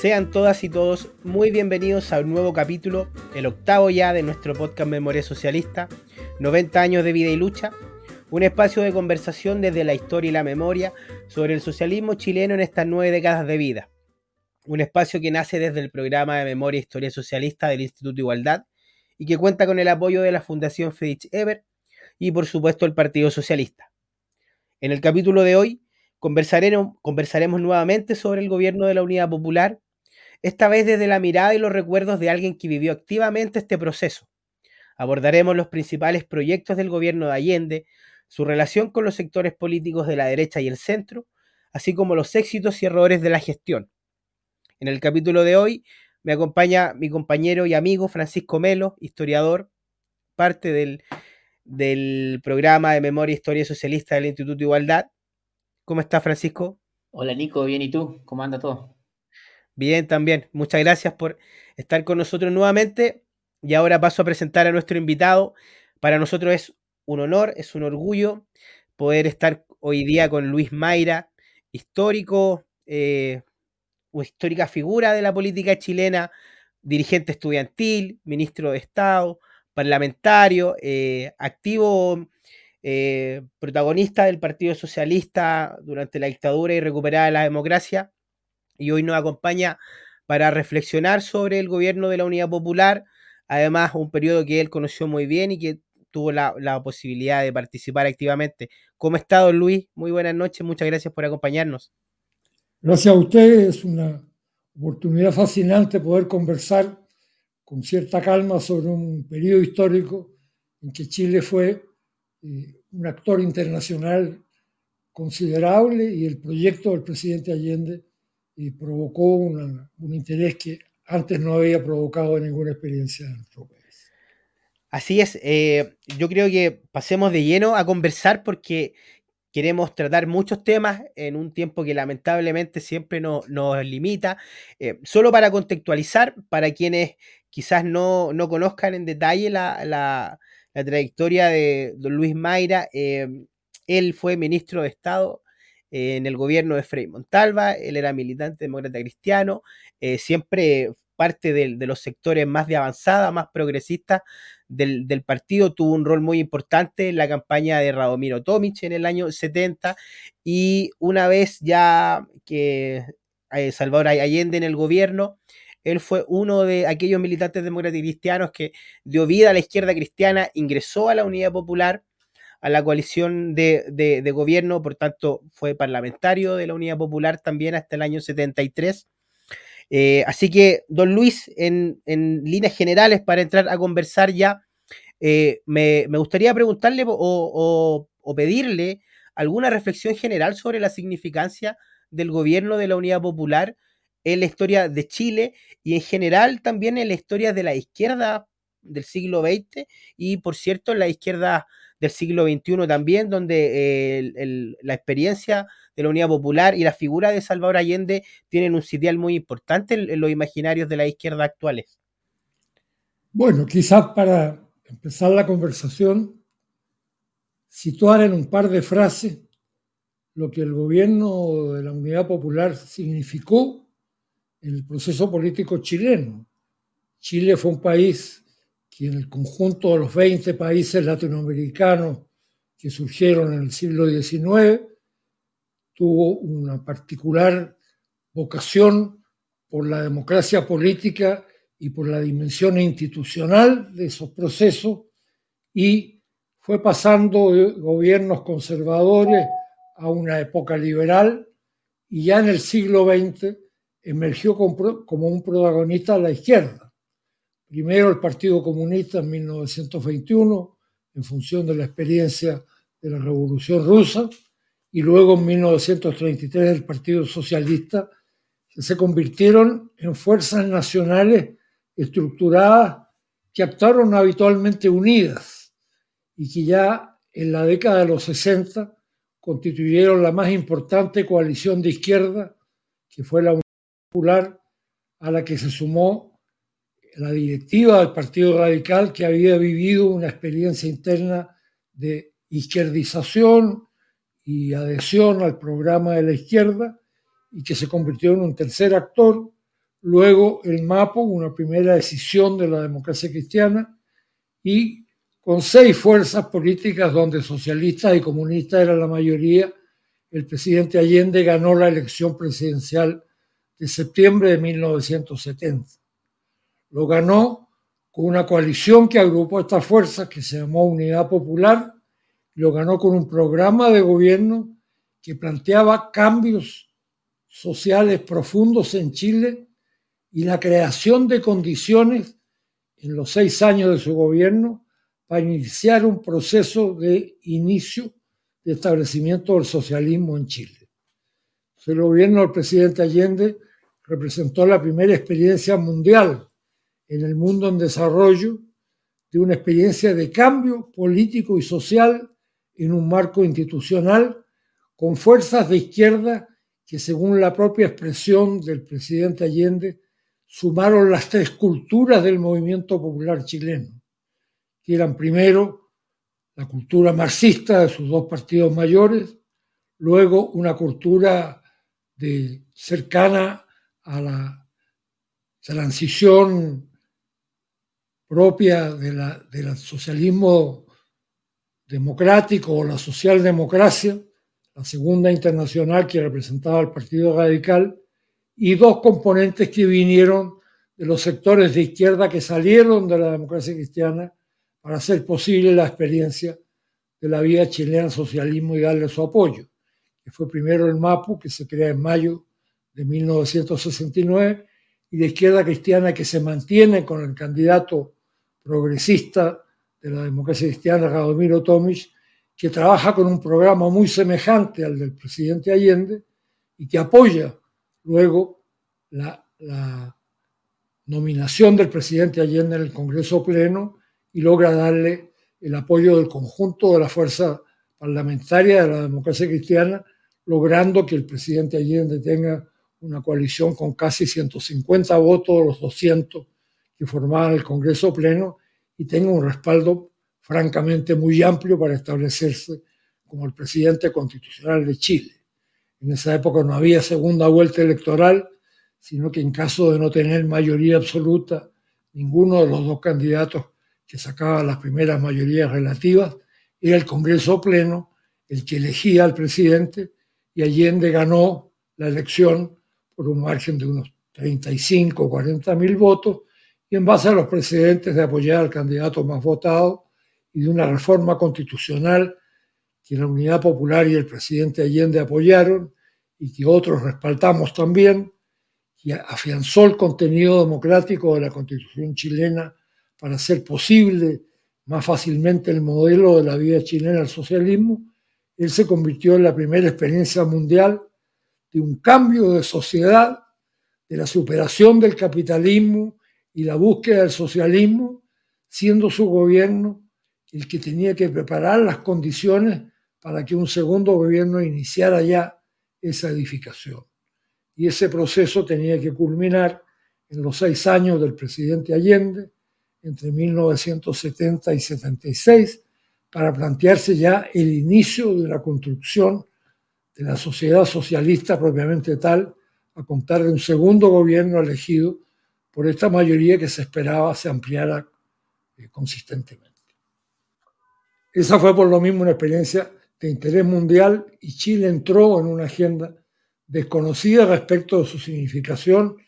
Sean todas y todos muy bienvenidos a un nuevo capítulo, el octavo ya de nuestro podcast Memoria Socialista, 90 años de vida y lucha, un espacio de conversación desde la historia y la memoria sobre el socialismo chileno en estas nueve décadas de vida. Un espacio que nace desde el programa de Memoria e Historia Socialista del Instituto Igualdad y que cuenta con el apoyo de la Fundación Friedrich Eber y por supuesto el Partido Socialista. En el capítulo de hoy conversaremos, conversaremos nuevamente sobre el gobierno de la Unidad Popular, esta vez desde la mirada y los recuerdos de alguien que vivió activamente este proceso. Abordaremos los principales proyectos del gobierno de Allende, su relación con los sectores políticos de la derecha y el centro, así como los éxitos y errores de la gestión. En el capítulo de hoy me acompaña mi compañero y amigo Francisco Melo, historiador, parte del, programa de Memoria e Historia Socialista del Instituto Igualdad. ¿Cómo estás, Francisco? Hola, Nico, bien, ¿y tú? ¿Cómo anda todo? Bien, también. Muchas gracias por estar con nosotros nuevamente. Y ahora paso a presentar a nuestro invitado. Para nosotros es un honor, es un orgullo poder estar hoy día con Luis Mayra, histórico, eh, o histórica figura de la política chilena, dirigente estudiantil, ministro de Estado, parlamentario, eh, activo eh, protagonista del Partido Socialista durante la dictadura y recuperada la democracia, y hoy nos acompaña para reflexionar sobre el gobierno de la Unidad Popular, además un periodo que él conoció muy bien y que tuvo la, la posibilidad de participar activamente. ¿Cómo ha estado Luis? Muy buenas noches, muchas gracias por acompañarnos. Gracias a ustedes, es una oportunidad fascinante poder conversar con cierta calma sobre un periodo histórico en que Chile fue eh, un actor internacional considerable y el proyecto del presidente Allende y provocó un interés que antes no había provocado ninguna experiencia en nuestro país. Así es, eh, yo creo que pasemos de lleno a conversar porque queremos tratar muchos temas en un tiempo que lamentablemente siempre nos limita. Eh, solo para contextualizar, para quienes quizás no, conozcan en detalle la, la, trayectoria de don Luis Mayra, eh, él fue ministro de Estado en el gobierno de Frei Montalva, él era militante demócrata cristiano, eh, siempre parte de, los sectores más de avanzada, más progresistas del, del, partido, tuvo un rol muy importante en la campaña de Radomiro Tomic en el año 70 y una vez ya que eh, Salvador Allende en el gobierno, él fue uno de aquellos militantes demócratas cristianos que dio vida a la izquierda cristiana, ingresó a la Unidad Popular, a la coalición de, gobierno, por tanto fue parlamentario de la Unidad Popular también hasta el año 73. Eh, así que, don Luis, en, líneas generales, para entrar a conversar ya, eh, me, gustaría preguntarle o, pedirle alguna reflexión general sobre la significancia del gobierno de la Unidad Popular en la historia de Chile y en general también en la historia de la izquierda del siglo XX y, por cierto, en la izquierda del siglo XXI también, donde eh, la experiencia de la Unidad Popular y la figura de Salvador Allende tienen un sitial muy importante en, los imaginarios de la izquierda actuales. Bueno, quizás para empezar la conversación, situar en un par de frases lo que el gobierno de la Unidad Popular significó en el proceso político chileno. Chile fue un país que en el conjunto de los 20 países latinoamericanos que surgieron en el siglo XIX, tuvo una particular vocación por la democracia política y por la dimensión institucional de esos procesos y fue pasando de gobiernos conservadores a una época liberal y ya en el siglo XX emergió como un protagonista a la izquierda. Primero el Partido Comunista en 1921, en función de la experiencia de la Revolución Rusa, y luego en 1933 el Partido Socialista, que se convirtieron en fuerzas nacionales estructuradas que actuaron habitualmente unidas y que ya en la década de los 60 constituyeron la más importante coalición de izquierda, que fue la Unión Popular, a la que se sumó la directiva del Partido Radical, que había vivido una experiencia interna de izquierdización, y adhesión al programa de la izquierda y que se convirtió en un tercer actor luego el MAPO, una primera decisión de la democracia cristiana, y con seis fuerzas políticas donde socialistas y comunistas eran la mayoría, el presidente Allende ganó la elección presidencial de septiembre de 1970. Lo ganó con una coalición que agrupó estas fuerzas que se llamó Unidad Popular, lo ganó con un programa de gobierno que planteaba cambios sociales profundos en Chile y la creación de condiciones en los seis años de su gobierno para iniciar un proceso de inicio de establecimiento del socialismo en Chile. El gobierno del presidente Allende representó la primera experiencia mundial en el mundo en desarrollo de una experiencia de cambio político y social en un marco institucional con fuerzas de izquierda que, según la propia expresión del presidente Allende, sumaron las tres culturas del movimiento popular chileno, que eran primero la cultura marxista de sus dos partidos mayores, luego una cultura cercana a la transición propia de la, del socialismo democrático o la socialdemocracia, la segunda internacional que representaba al Partido Radical, y dos componentes que vinieron de los sectores de izquierda que salieron de la democracia cristiana para hacer posible la experiencia de la vida chilena socialismo y darle su apoyo, que fue primero el MAPU, que se crea en mayo de 1969, y de izquierda cristiana que se mantiene con el candidato progresista de la democracia cristiana, Radomiro Tomic, que trabaja con un programa muy semejante al del presidente Allende y que apoya luego la, la nominación del presidente Allende en el Congreso Pleno y logra darle el apoyo del conjunto de la fuerza parlamentaria de la democracia cristiana, logrando que el presidente Allende tenga una coalición con casi 150 votos de los 200 que el Congreso Pleno y tenga un respaldo francamente muy amplio para establecerse como el presidente constitucional de Chile. En esa época no había segunda vuelta electoral, sino que en caso de no tener mayoría absoluta, ninguno de los dos candidatos que sacaba las primeras mayorías relativas era el Congreso Pleno el que elegía al presidente y Allende ganó la elección por un margen de unos 35 o 40 mil votos y en base a los precedentes de apoyar al candidato más votado y de una reforma constitucional que la Unidad Popular y el presidente Allende apoyaron y que otros respaldamos también, que afianzó el contenido democrático de la constitución chilena para hacer posible más fácilmente el modelo de la vida chilena al socialismo, él se convirtió en la primera experiencia mundial de un cambio de sociedad, de la superación del capitalismo y la búsqueda del socialismo, siendo su gobierno el que tenía que preparar las condiciones para que un segundo gobierno iniciara ya esa edificación. Y ese proceso tenía que culminar en los seis años del presidente Allende, entre 1970 y 76, para plantearse ya el inicio de la construcción de la sociedad socialista propiamente tal, a contar de un segundo gobierno elegido por esta mayoría que se esperaba se ampliara eh, consistentemente. Esa fue por lo mismo una experiencia de interés mundial y Chile entró en una agenda desconocida respecto de su significación,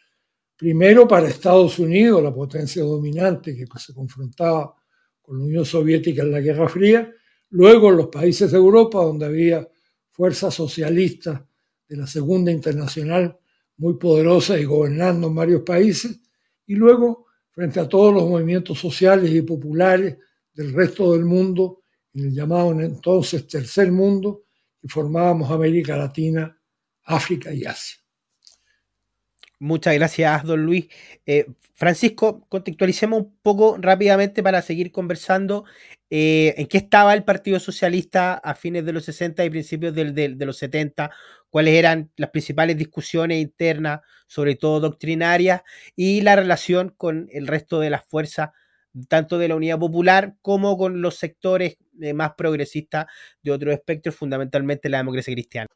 primero para Estados Unidos, la potencia dominante que se confrontaba con la Unión Soviética en la Guerra Fría, luego en los países de Europa donde había fuerzas socialistas de la Segunda Internacional muy poderosas y gobernando en varios países, y luego frente a todos los movimientos sociales y populares del resto del mundo, en el llamado entonces Tercer Mundo, que formábamos América Latina, África y Asia. Muchas gracias, don Luis. Eh, Francisco, contextualicemos un poco rápidamente para seguir conversando eh, en qué estaba el Partido Socialista a fines de los 60 y principios de los 70, cuáles eran las principales discusiones internas, sobre todo doctrinarias, y la relación con el resto de las fuerzas, tanto de la Unidad Popular como con los sectores eh, más progresistas de otros espectros, fundamentalmente la democracia cristiana.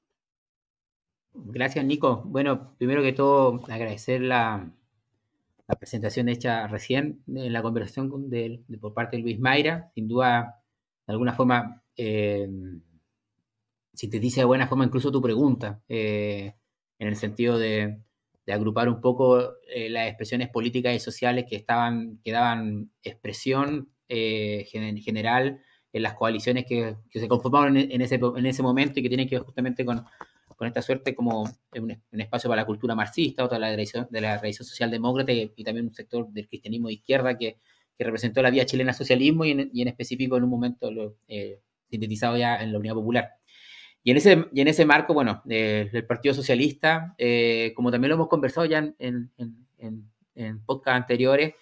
Gracias, Nico. Bueno, primero que todo, agradecer la, presentación hecha recién en la conversación por parte de Luis Mayra, sin duda, de alguna forma, eh, sintetiza de buena forma incluso tu pregunta, eh, en el sentido de, agrupar un poco eh, las expresiones políticas y sociales que, estaban, que daban expresión eh, general en las coaliciones que, se conformaron en, ese, en ese momento y que tienen que ver justamente con, con esta suerte como un, espacio para la cultura marxista, otra de la tradición, de la socialdemócrata y, y, también un sector del cristianismo de izquierda que, que representó la vía chilena socialismo y en, y en específico en un momento lo, eh, sintetizado ya en la Unidad Popular. Y en ese, y en ese marco, bueno, eh, el Partido Socialista, eh, como también lo hemos conversado ya en, en, en, en podcast anteriores,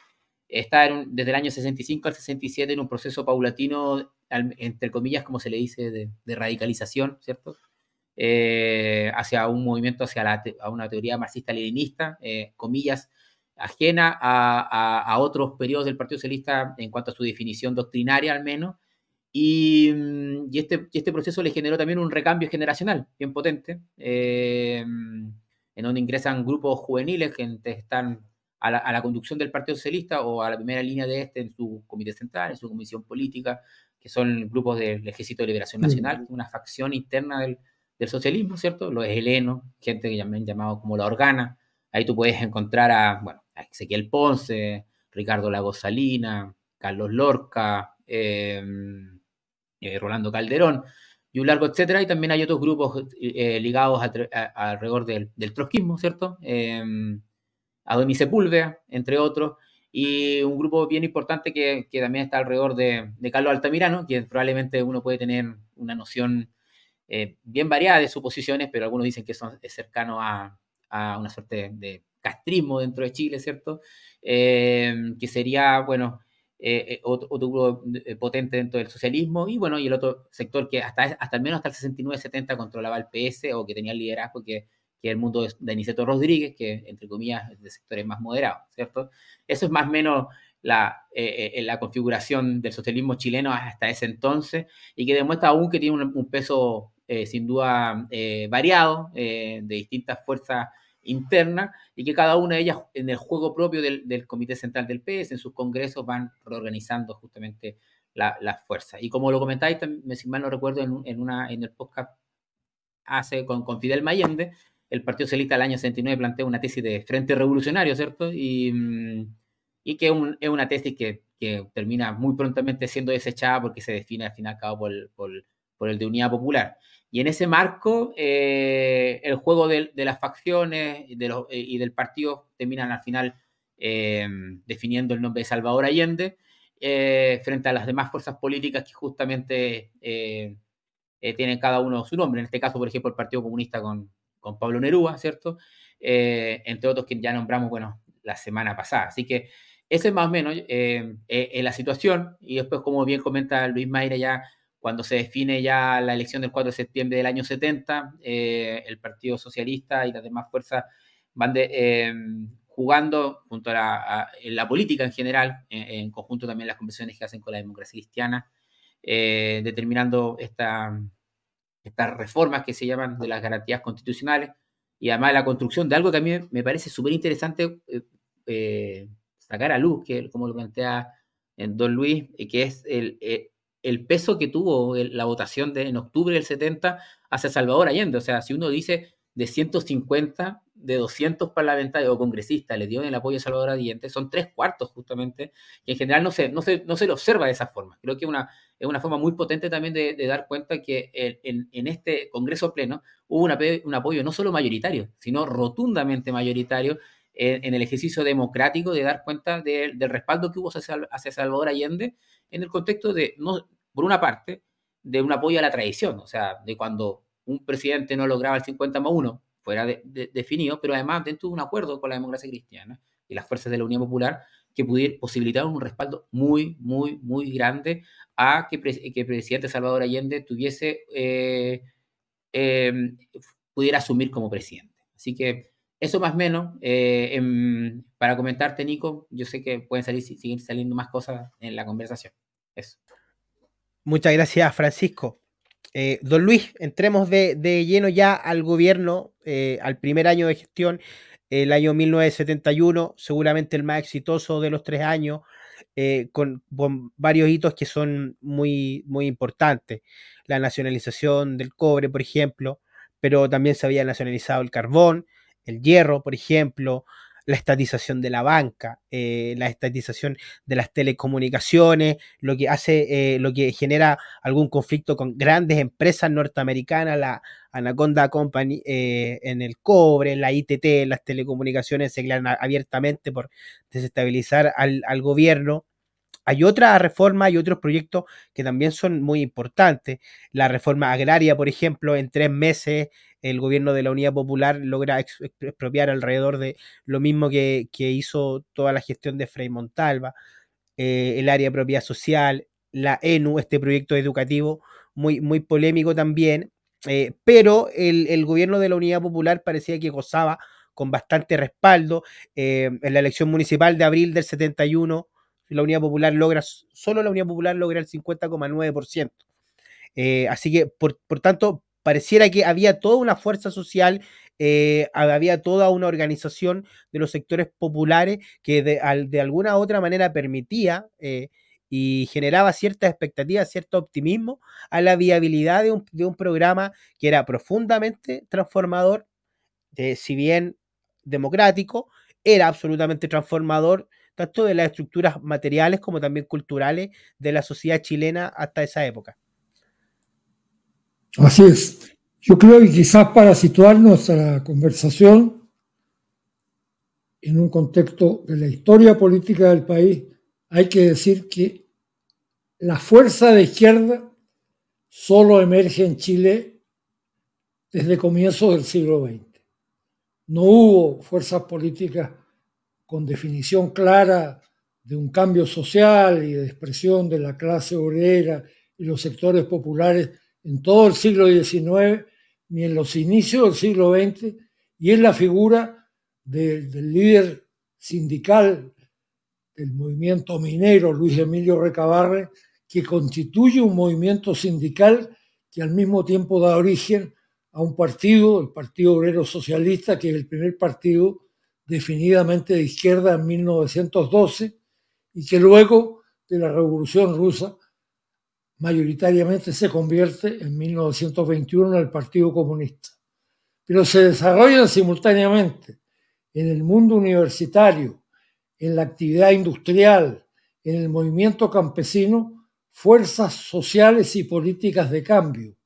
está desde el año 65 al 67 en un proceso paulatino, entre comillas, como se le dice, de, de radicalización, ¿cierto? Eh, hacia un movimiento, hacia la, a una teoría marxista-leninista, eh, comillas, ajena a, a, otros periodos del Partido Socialista en cuanto a su definición doctrinaria al menos, y, y, este, y este proceso le generó también un recambio generacional bien potente, eh, en donde ingresan grupos juveniles que están a la, a la, conducción del Partido Socialista o a la primera línea de este en su comité central, en su comisión política, que son grupos del Ejército de Liberación Nacional, una facción interna del, del socialismo, ¿cierto? Los helenos, gente que también llamado como la organa. Ahí tú puedes encontrar a, bueno, a Ezequiel Ponce, Ricardo Lagos Salina, Carlos Lorca, eh, eh, Rolando Calderón y un largo etcétera. Y también hay otros grupos eh, ligados alrededor del, del, trotskismo, ¿cierto? Eh, Adonis Sepúlveda, entre otros. Y un grupo bien importante que, que también está alrededor de, Carlos Altamirano, que probablemente uno puede tener una noción eh, bien variada de suposiciones, pero algunos dicen que son, es cercano a, a, una suerte de castrismo dentro de Chile, ¿cierto? Eh, que sería, bueno, eh, otro, otro, grupo potente dentro del socialismo y, bueno, y el otro sector que hasta, hasta al menos hasta el 69-70 controlaba el PS o que tenía el liderazgo, que, que el mundo de Aniceto Rodríguez, que, entre comillas, es de sectores más moderados, ¿cierto? Eso es más o menos la, eh, la configuración del socialismo chileno hasta ese entonces y que demuestra aún que tiene un, un peso eh, sin duda eh, variado, eh, de distintas fuerzas internas, y que cada una de ellas en el juego propio del, del Comité Central del PS, en sus congresos, van reorganizando justamente las la fuerzas. Y como lo comentáis, si mal no recuerdo, en, en, una, en el podcast hace con, con Fidel Mayende, el Partido Socialista del año 69 plantea una tesis de frente revolucionario, ¿cierto? Y, mm, y que un, es una tesis que, que, termina muy prontamente siendo desechada porque se define al fin y al cabo por, por, por el de Unidad Popular. Y en ese marco, eh, el juego de, las facciones eh, y del partido terminan al final eh, definiendo el nombre de Salvador Allende frente a las demás fuerzas políticas que justamente tienen cada uno su nombre. En este caso, por ejemplo, el Partido Comunista con, Pablo Nerúa, ¿cierto? entre otros que ya nombramos, bueno, la semana pasada. Así que ese es más o menos la situación. Y después, como bien comenta Luis Mayra, ya cuando se define ya la elección del 4 de septiembre del año 70, eh, el Partido Socialista y las demás fuerzas van eh, jugando junto a la, a, política en general, en, conjunto también las conversaciones que hacen con la democracia cristiana, eh, determinando esta, estas reformas que se llaman de las garantías constitucionales y además la construcción de algo que a mí me parece súper interesante sacar a luz, que como lo plantea Don Luis, que es el, el peso que tuvo la votación de, en octubre del 70 hacia Salvador Allende. O sea, si uno dice de 150, de 200 parlamentarios o congresistas le dieron el apoyo a Salvador Allende, son tres cuartos justamente, y en general no se, no se, no se lo observa de esa forma. Creo que una, es una forma muy potente también de, dar cuenta que en, en, este Congreso pleno hubo una, un apoyo no solo mayoritario, sino rotundamente mayoritario en, en el ejercicio democrático de dar cuenta de, del respaldo que hubo hacia, hacia Salvador Allende en el contexto de, no, por una parte, de un apoyo a la tradición, o sea, de cuando un presidente no lograba el 50 más 1, fuera de, de, definido, pero además dentro de un acuerdo con la democracia cristiana y las fuerzas de la Unión Popular que pudiera, posibilitaron un respaldo muy, muy, muy grande a que, que el presidente Salvador Allende tuviese, eh, eh, pudiera asumir como presidente. Así que eso más o menos, eh, en, para comentarte, Nico, yo sé que pueden salir, seguir saliendo más cosas en la conversación. Eso. Muchas gracias, Francisco. Eh, don Luis, entremos de, de, lleno ya al gobierno, eh, al primer año de gestión. el año 1971, seguramente el más exitoso de los tres años, eh, con, varios hitos que son muy, muy importantes. La nacionalización del cobre, por ejemplo, pero también se había nacionalizado el carbón, el hierro, por ejemplo, la estatización de la banca, eh, la estatización de las telecomunicaciones, lo que hace, eh, lo que genera algún conflicto con grandes empresas norteamericanas, la Anaconda Company eh, en el cobre, la ITT, las telecomunicaciones se declaran abiertamente por desestabilizar al, al gobierno. Hay otra reforma y otros proyectos que también son muy importantes. La reforma agraria, por ejemplo, en tres meses el gobierno de la Unidad Popular logra expropiar alrededor de lo mismo que, hizo toda la gestión de Frei Montalva, eh, el área de propiedad social, la ENU, este proyecto educativo muy, muy polémico también, eh, pero el, gobierno de la Unidad Popular parecía que gozaba con bastante respaldo. Eh, en la elección municipal de abril del 71, la Unidad Popular logra, solo la Unidad Popular logra el 50,9%. así que, por, por tanto, pareciera que había toda una fuerza social, eh, había toda una organización de los sectores populares que de, de alguna u otra manera permitía eh, y generaba cierta expectativa, cierto optimismo a la viabilidad de un, programa que era profundamente transformador, si bien democrático, era absolutamente transformador tanto de las estructuras materiales como también culturales de la sociedad chilena hasta esa época. Así es. Yo creo que quizás para situar nuestra conversación en un contexto de la historia política del país, hay que decir que la fuerza de izquierda solo emerge en Chile desde comienzos del siglo XX. No hubo fuerzas políticas con definición clara de un cambio social y de expresión de la clase obrera y los sectores populares en todo el siglo XIX ni en los inicios del siglo XX, y es la figura del líder sindical del movimiento minero, Luis Emilio Recabarre, que constituye un movimiento sindical que al mismo tiempo da origen a un partido, el Partido Obrero Socialista, que es el primer partido definidamente de izquierda en 1912 y que luego de la Revolución Rusa mayoritariamente se convierte en 1921 en el Partido Comunista. Pero se desarrollan simultáneamente en el mundo universitario, en la actividad industrial, en el movimiento campesino, fuerzas sociales y políticas de cambio,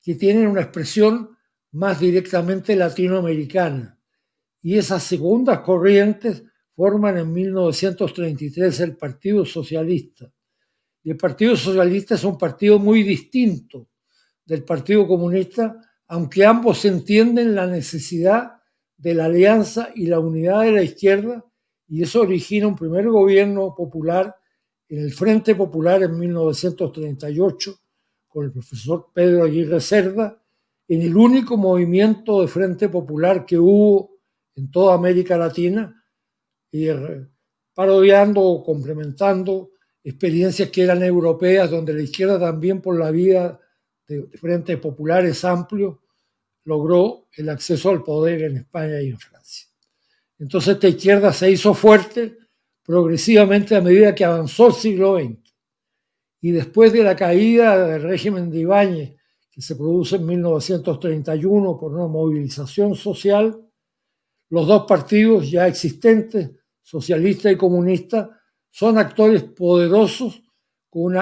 que tienen una expresión más directamente latinoamericana. Y esas segundas corrientes forman en 1933 el Partido Socialista, y el Partido Socialista es un partido muy distinto del Partido Comunista, aunque ambos entienden la necesidad de la alianza y la unidad de la izquierda, y eso origina un primer gobierno popular en el Frente Popular en 1938, con el profesor Pedro Aguirre Cerda, en el único movimiento de Frente Popular que hubo en toda América Latina, y eh, parodiando o complementando experiencias que eran europeas, donde la izquierda también por la vía de frentes populares amplios logró el acceso al poder en España y en Francia. Entonces esta izquierda se hizo fuerte progresivamente a medida que avanzó el siglo XX. Y después de la caída del régimen de Ibáñez, que se produce en 1931 por una movilización social, los dos partidos ya existentes, socialista y comunista, son actores poderosos con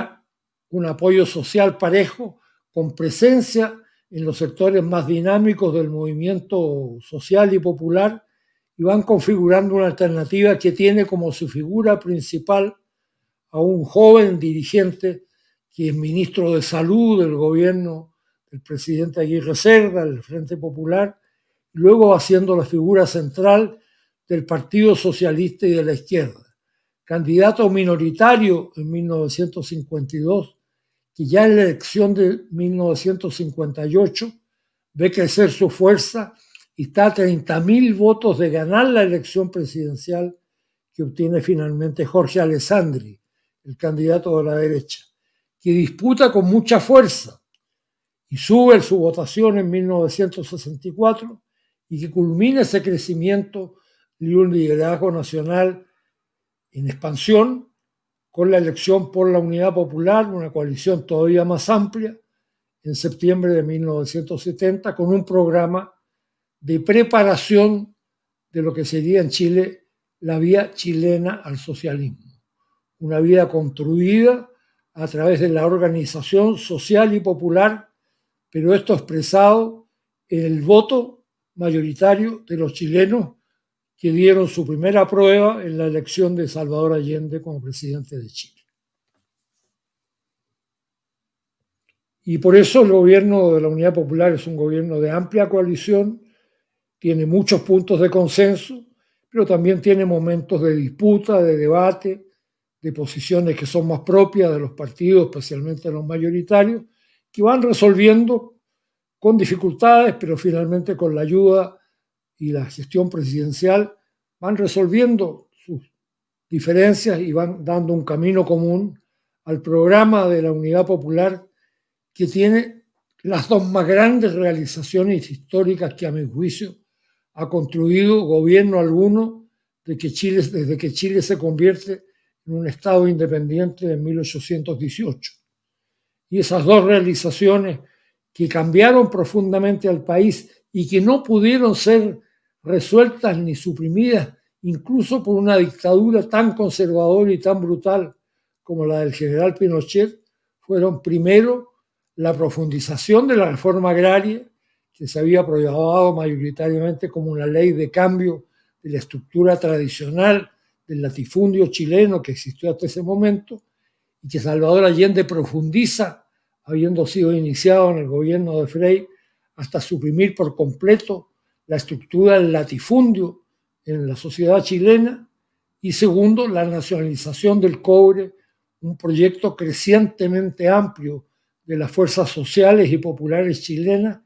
un apoyo social parejo, con presencia en los sectores más dinámicos del movimiento social y popular y van configurando una alternativa que tiene como su figura principal a un joven dirigente que es ministro de Salud del gobierno del presidente Aguirre Cerda, del Frente Popular, y luego haciendo la figura central del Partido Socialista y de la izquierda candidato minoritario en 1952, que ya en la elección de 1958 ve crecer su fuerza y está a 30.000 votos de ganar la elección presidencial que obtiene finalmente Jorge Alessandri, el candidato de la derecha, que disputa con mucha fuerza y sube su votación en 1964 y que culmine ese crecimiento y un liderazgo nacional en expansión con la elección por la Unidad Popular, una coalición todavía más amplia, en septiembre de 1970, con un programa de preparación de lo que sería en Chile la vía chilena al socialismo. Una vía construida a través de la organización social y popular, pero esto expresado en el voto mayoritario de los chilenos que dieron su primera prueba en la elección de Salvador Allende como presidente de Chile. Y por eso el gobierno de la Unidad Popular es un gobierno de amplia coalición, tiene muchos puntos de consenso, pero también tiene momentos de disputa, de debate, de posiciones que son más propias de los partidos, especialmente los mayoritarios, que van resolviendo con dificultades, pero finalmente con la ayuda y la gestión presidencial, van resolviendo sus diferencias y van dando un camino común al programa de la Unidad Popular que tiene las dos más grandes realizaciones históricas que a mi juicio ha construido gobierno alguno de que Chile, desde que Chile se convierte en un Estado independiente en 1818. Y esas dos realizaciones que cambiaron profundamente al país y que no pudieron ser resueltas ni suprimidas, incluso por una dictadura tan conservadora y tan brutal como la del general Pinochet, fueron primero la profundización de la reforma agraria, que se había aprobado mayoritariamente como una ley de cambio de la estructura tradicional del latifundio chileno que existió hasta ese momento, y que Salvador Allende profundiza, habiendo sido iniciado en el gobierno de Frei, hasta suprimir por completo la estructura del latifundio en la sociedad chilena, y segundo, la nacionalización del cobre, un proyecto crecientemente amplio de las fuerzas sociales y populares chilenas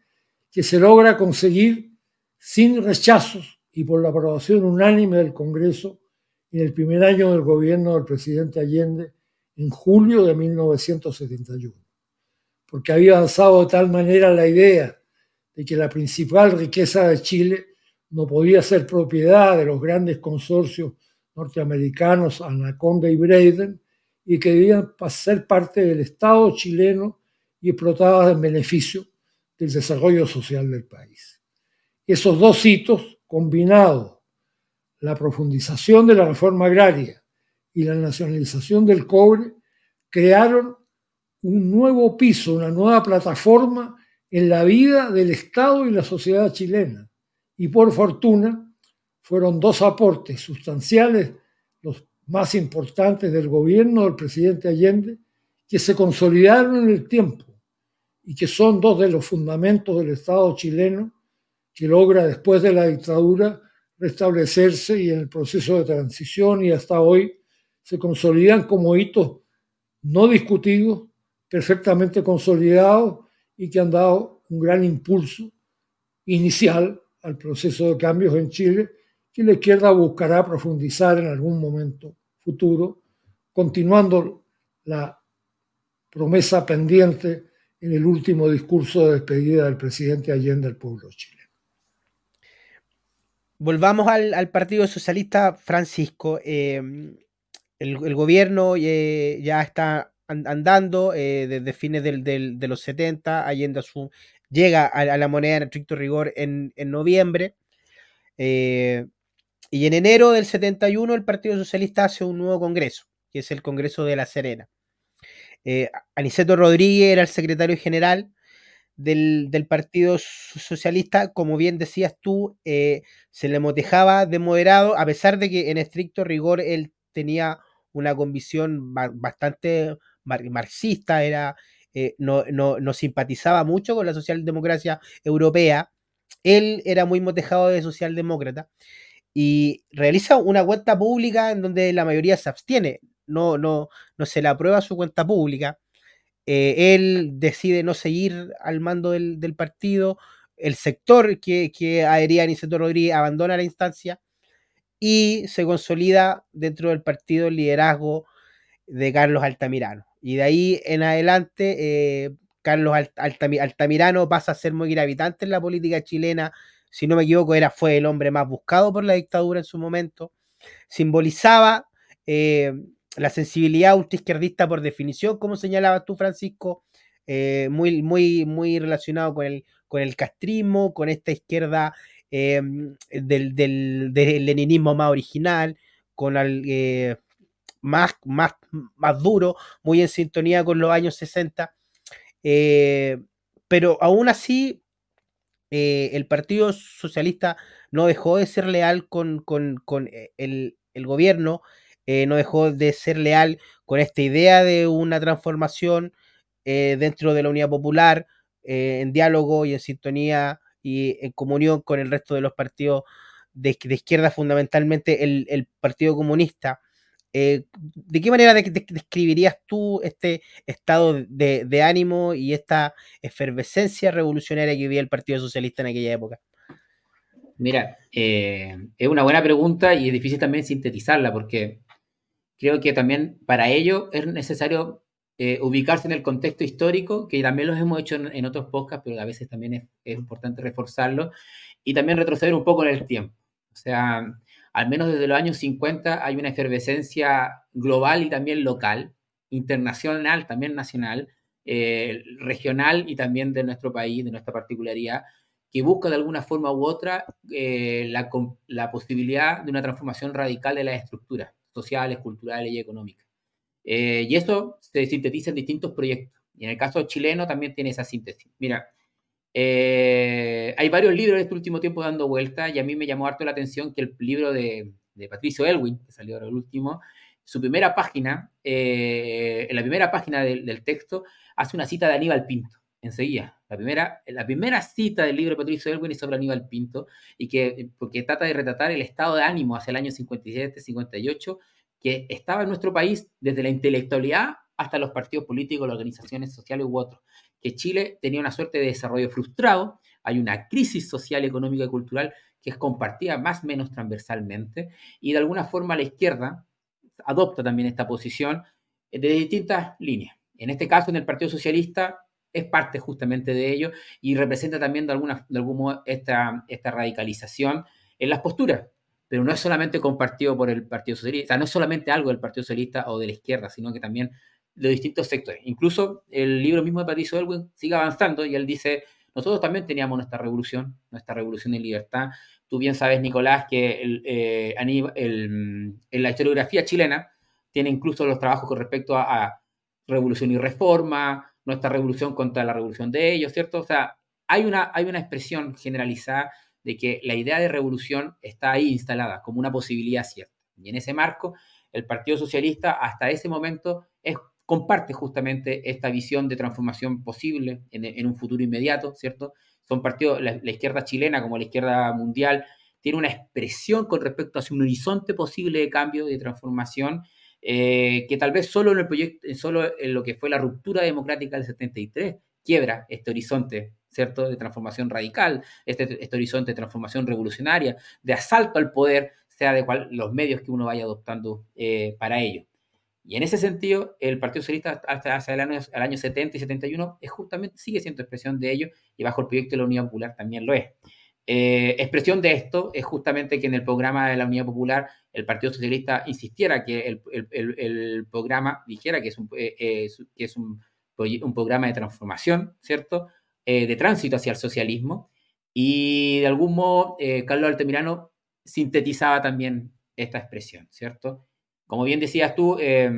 que se logra conseguir sin rechazos y por la aprobación unánime del Congreso en el primer año del gobierno del presidente Allende en julio de 1971, porque había avanzado de tal manera la idea de que la principal riqueza de Chile no podía ser propiedad de los grandes consorcios norteamericanos Anaconda y Braden y que debían ser parte del Estado chileno y explotadas en beneficio del desarrollo social del país. Esos dos hitos combinados la profundización de la reforma agraria y la nacionalización del cobre crearon un nuevo piso, una nueva plataforma en la vida del Estado y la sociedad chilena. Y por fortuna fueron dos aportes sustanciales, los más importantes del gobierno del presidente Allende, que se consolidaron en el tiempo y que son dos de los fundamentos del Estado chileno que logra después de la dictadura restablecerse y en el proceso de transición y hasta hoy se consolidan como hitos no discutidos, perfectamente consolidados y que han dado un gran impulso inicial al proceso de cambios en Chile que la izquierda buscará profundizar en algún momento futuro, continuando la promesa pendiente en el último discurso de despedida del presidente Allende al pueblo chileno volvamos al, Partido Socialista Francisco. Em, el, gobierno eh, ya está andando eh, desde fines de los 70, Allende su, llega a, la moneda en estricto rigor en, noviembre. Eh, y en enero del 71 el Partido Socialista hace un nuevo congreso, que es el Congreso de La Serena. Aniceto Rodríguez era el secretario general del, Partido Socialista, como bien decías tú, eh, se le motejaba de moderado, a pesar de que en estricto rigor él tenía una convicción bastante marxista, era, eh, no, no, simpatizaba mucho con la socialdemocracia europea, él era muy motejado de socialdemócrata y realiza una cuenta pública en donde la mayoría se abstiene, no, no, no se le aprueba su cuenta pública eh, él decide no seguir al mando del, partido, el sector que, que adhería a Aniceto Rodríguez abandona la instancia y se consolida dentro del partido el liderazgo de Carlos Altamirano. Y de ahí en adelante, eh, Carlos Altamirano pasa a ser muy gravitante en la política chilena, si no me equivoco, era, fue el hombre más buscado por la dictadura en su momento. Simbolizaba eh, la sensibilidad ultraizquierdista por definición, como señalabas tú, Francisco, eh, muy, muy, muy relacionado con el, con el castrismo, con esta izquierda del, del, del, leninismo más original, con el, más, más, más duro, muy en sintonía con los años 60. pero aún así, el Partido Socialista no dejó de ser leal con, con, con el, el, gobierno, eh, no dejó de ser leal con esta idea de una transformación eh, dentro de la Unidad Popular, eh, en diálogo y en sintonía y en comunión con el resto de los partidos de, de izquierda, fundamentalmente el, el Partido Comunista. ¿De qué manera de, de, describirías tú este estado de, ánimo y esta efervescencia revolucionaria que vivía el Partido Socialista en aquella época? Mira, eh, es una buena pregunta y es difícil también sintetizarla porque creo que también para ello es necesario eh, ubicarse en el contexto histórico, que también los hemos hecho en, en otros podcasts, pero a veces también es, es, importante reforzarlo, y también retroceder un poco en el tiempo. O sea, al menos desde los años 50 hay una efervescencia global y también local, internacional, también nacional, eh, regional y también de nuestro país, de nuestra particularidad, que busca de alguna forma u otra eh, la, posibilidad de una transformación radical de las estructuras sociales, culturales y económicas. Eh, y esto se sintetiza en distintos proyectos. Y en el caso chileno también tiene esa síntesis. Mira, eh, hay varios libros en este último tiempo dando vuelta y a mí me llamó harto la atención que el libro de, Patricio Elwin, que salió ahora el último, su primera página, eh, en la primera página del, del, texto, hace una cita de Aníbal Pinto, enseguida. La primera, la primera cita del libro de Patricio Elwin es sobre Aníbal Pinto y que porque trata de retratar el estado de ánimo hacia el año 57-58 que estaba en nuestro país desde la intelectualidad hasta los partidos políticos, las organizaciones sociales u otros, que Chile tenía una suerte de desarrollo frustrado, hay una crisis social, económica y cultural que es compartida más o menos transversalmente, y de alguna forma la izquierda adopta también esta posición de distintas líneas. En este caso, en el Partido Socialista, es parte justamente de ello y representa también de, alguna, de algún modo esta, esta radicalización en las posturas pero no es solamente compartido por el Partido Socialista, no es solamente algo del Partido Socialista o de la izquierda, sino que también de distintos sectores. Incluso el libro mismo de Patricio Elwin sigue avanzando y él dice, nosotros también teníamos nuestra revolución, nuestra revolución de libertad. Tú bien sabes, Nicolás, que el, eh, el, en la historiografía chilena tiene incluso los trabajos con respecto a, a, revolución y reforma, nuestra revolución contra la revolución de ellos, ¿cierto? O sea, hay una, hay una expresión generalizada de que la idea de revolución está ahí instalada como una posibilidad cierta. Y en ese marco, el Partido Socialista hasta ese momento es, comparte justamente esta visión de transformación posible en, un futuro inmediato, ¿cierto? Son partidos, la, izquierda chilena como la izquierda mundial, tiene una expresión con respecto a un horizonte posible de cambio, de transformación, eh, que tal vez solo en el proyecto, solo en lo que fue la ruptura democrática del 73, quiebra este horizonte ¿cierto? De transformación radical, este, este, horizonte de transformación revolucionaria, de asalto al poder, sea de cual, los medios que uno vaya adoptando eh, para ello. Y en ese sentido, el Partido Socialista hasta, el año, el año 70 y 71 es justamente, sigue siendo expresión de ello y bajo el proyecto de la Unidad Popular también lo es. Eh, expresión de esto es justamente que en el programa de la Unidad Popular el Partido Socialista insistiera que el, el, el programa dijera que es un, eh, que es un, un programa de transformación, ¿cierto? eh, de tránsito hacia el socialismo y de algún modo eh, Carlos Altamirano sintetizaba también esta expresión, ¿cierto? Como bien decías tú, eh,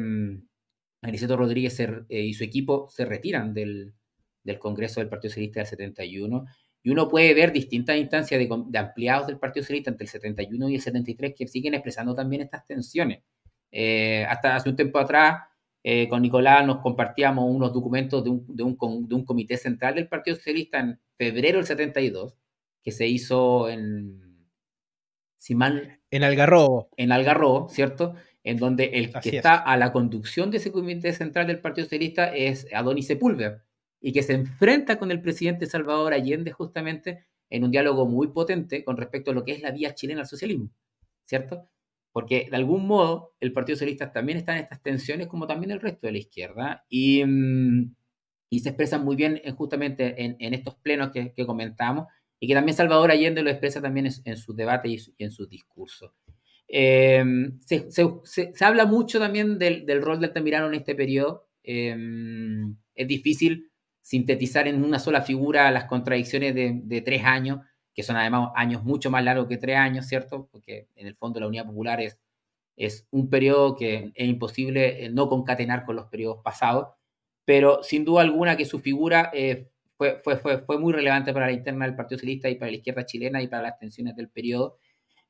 Aniceto Rodríguez se, eh, y su equipo se retiran del, del, Congreso del Partido Socialista del 71 y uno puede ver distintas instancias de, de, ampliados del Partido Socialista entre el 71 y el 73 que siguen expresando también estas tensiones. Eh, hasta hace un tiempo atrás, eh, con Nicolás nos compartíamos unos documentos de un, de, un, de un, comité central del Partido Socialista en febrero del 72, que se hizo en, si mal, en Algarrobo. En Algarrobo, ¿cierto? En donde el Así que es. está a la conducción de ese comité central del Partido Socialista es Adonis Sepúlveda, y que se enfrenta con el presidente Salvador Allende justamente en un diálogo muy potente con respecto a lo que es la vía chilena al socialismo, ¿cierto? porque de algún modo el Partido Socialista también está en estas tensiones como también el resto de la izquierda y, mm, y se expresan muy bien en, justamente en, en, estos plenos que, que, comentamos y que también Salvador Allende lo expresa también en, sus debates y, en sus discursos. Em, se, habla mucho también del, rol del Altamirano en este periodo. Em, es difícil sintetizar en una sola figura las contradicciones de, tres años, que son además años mucho más largos que tres años, ¿cierto? Porque en el fondo la Unidad Popular es, es un periodo que es imposible eh, no concatenar con los periodos pasados, pero sin duda alguna que su figura eh, fue, fue, fue, fue, muy relevante para la interna del Partido Socialista y para la izquierda chilena y para las tensiones del periodo.